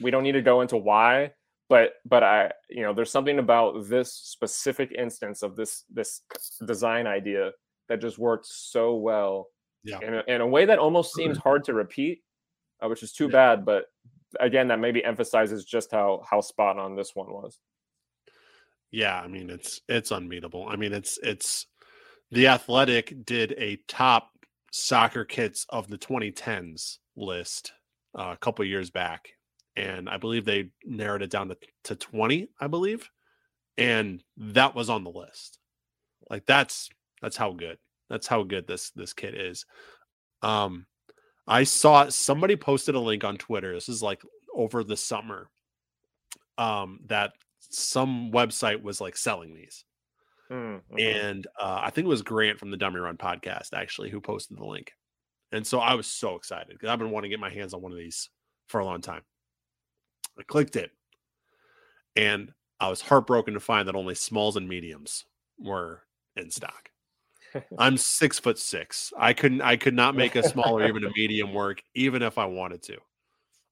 We don't need to go into why, but but I you know there's something about this specific instance of this this design idea that just worked so well yeah. in, a, in a way that almost seems hard to repeat, uh, which is too yeah. bad. But again, that maybe emphasizes just how how spot on this one was. Yeah, I mean it's it's unbeatable. I mean it's it's the Athletic did a top soccer kits of the 2010s list uh, a couple years back, and I believe they narrowed it down to, to 20, I believe. And that was on the list. Like that's that's how good. That's how good this this kit is. Um I saw somebody posted a link on Twitter. This is like over the summer. Um that some website was like selling these. Mm-hmm. And uh, I think it was Grant from the Dummy Run podcast actually who posted the link. And so I was so excited because I've been wanting to get my hands on one of these for a long time. I clicked it, and I was heartbroken to find that only smalls and mediums were in stock. I'm six foot six. I couldn't. I could not make a small or even a medium work, even if I wanted to.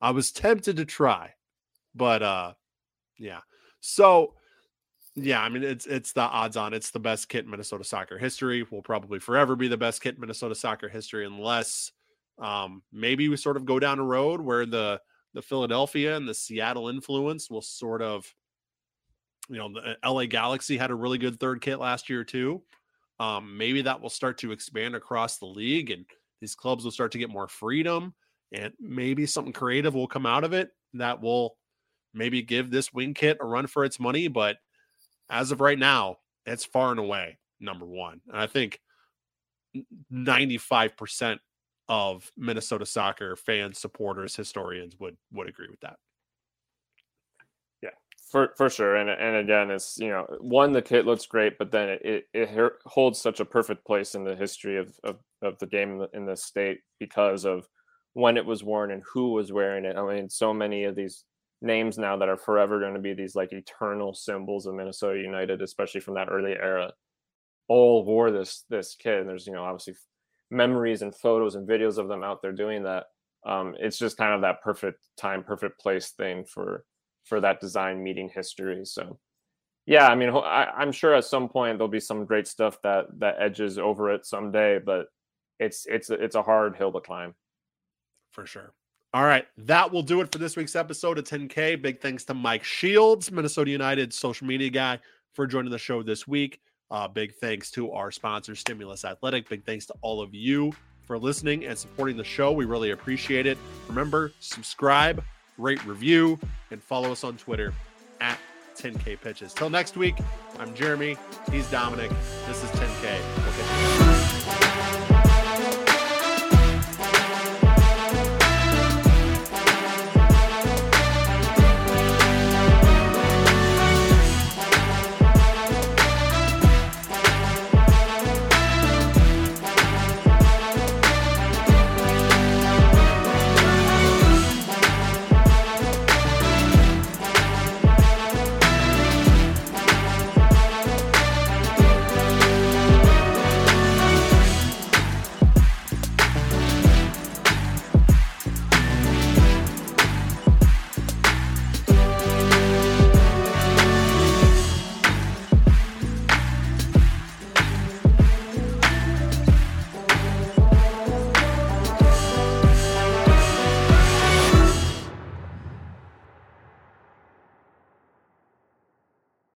I was tempted to try, but uh, yeah. So yeah, I mean it's it's the odds on. It's the best kit in Minnesota soccer history. Will probably forever be the best kit in Minnesota soccer history, unless um, maybe we sort of go down a road where the the Philadelphia and the Seattle influence will sort of, you know, the uh, LA Galaxy had a really good third kit last year too. Um, maybe that will start to expand across the league and these clubs will start to get more freedom and maybe something creative will come out of it that will maybe give this wing kit a run for its money. But as of right now, it's far and away number one. And I think 95% of Minnesota soccer fans, supporters, historians would would agree with that. For for sure. And and again, it's you know one the kit looks great, but then it it, it holds such a perfect place in the history of of, of the game in the, in the state because of when it was worn and who was wearing it. I mean, so many of these names now that are forever going to be these like eternal symbols of Minnesota United, especially from that early era, all wore this this kit. And there's you know obviously memories and photos and videos of them out there doing that. Um, it's just kind of that perfect time, perfect place thing for for that design meeting history. So, yeah, I mean, I, I'm sure at some point there'll be some great stuff that that edges over it someday, but it's it's it's a hard hill to climb. For sure. All right, that will do it for this week's episode of 10K. Big thanks to Mike Shields, Minnesota United social media guy, for joining the show this week. Uh, big thanks to our sponsor, Stimulus Athletic. Big thanks to all of you for listening and supporting the show. We really appreciate it. Remember, subscribe, rate, review, and follow us on Twitter at 10K Pitches. Till next week, I'm Jeremy. He's Dominic. This is 10K. We'll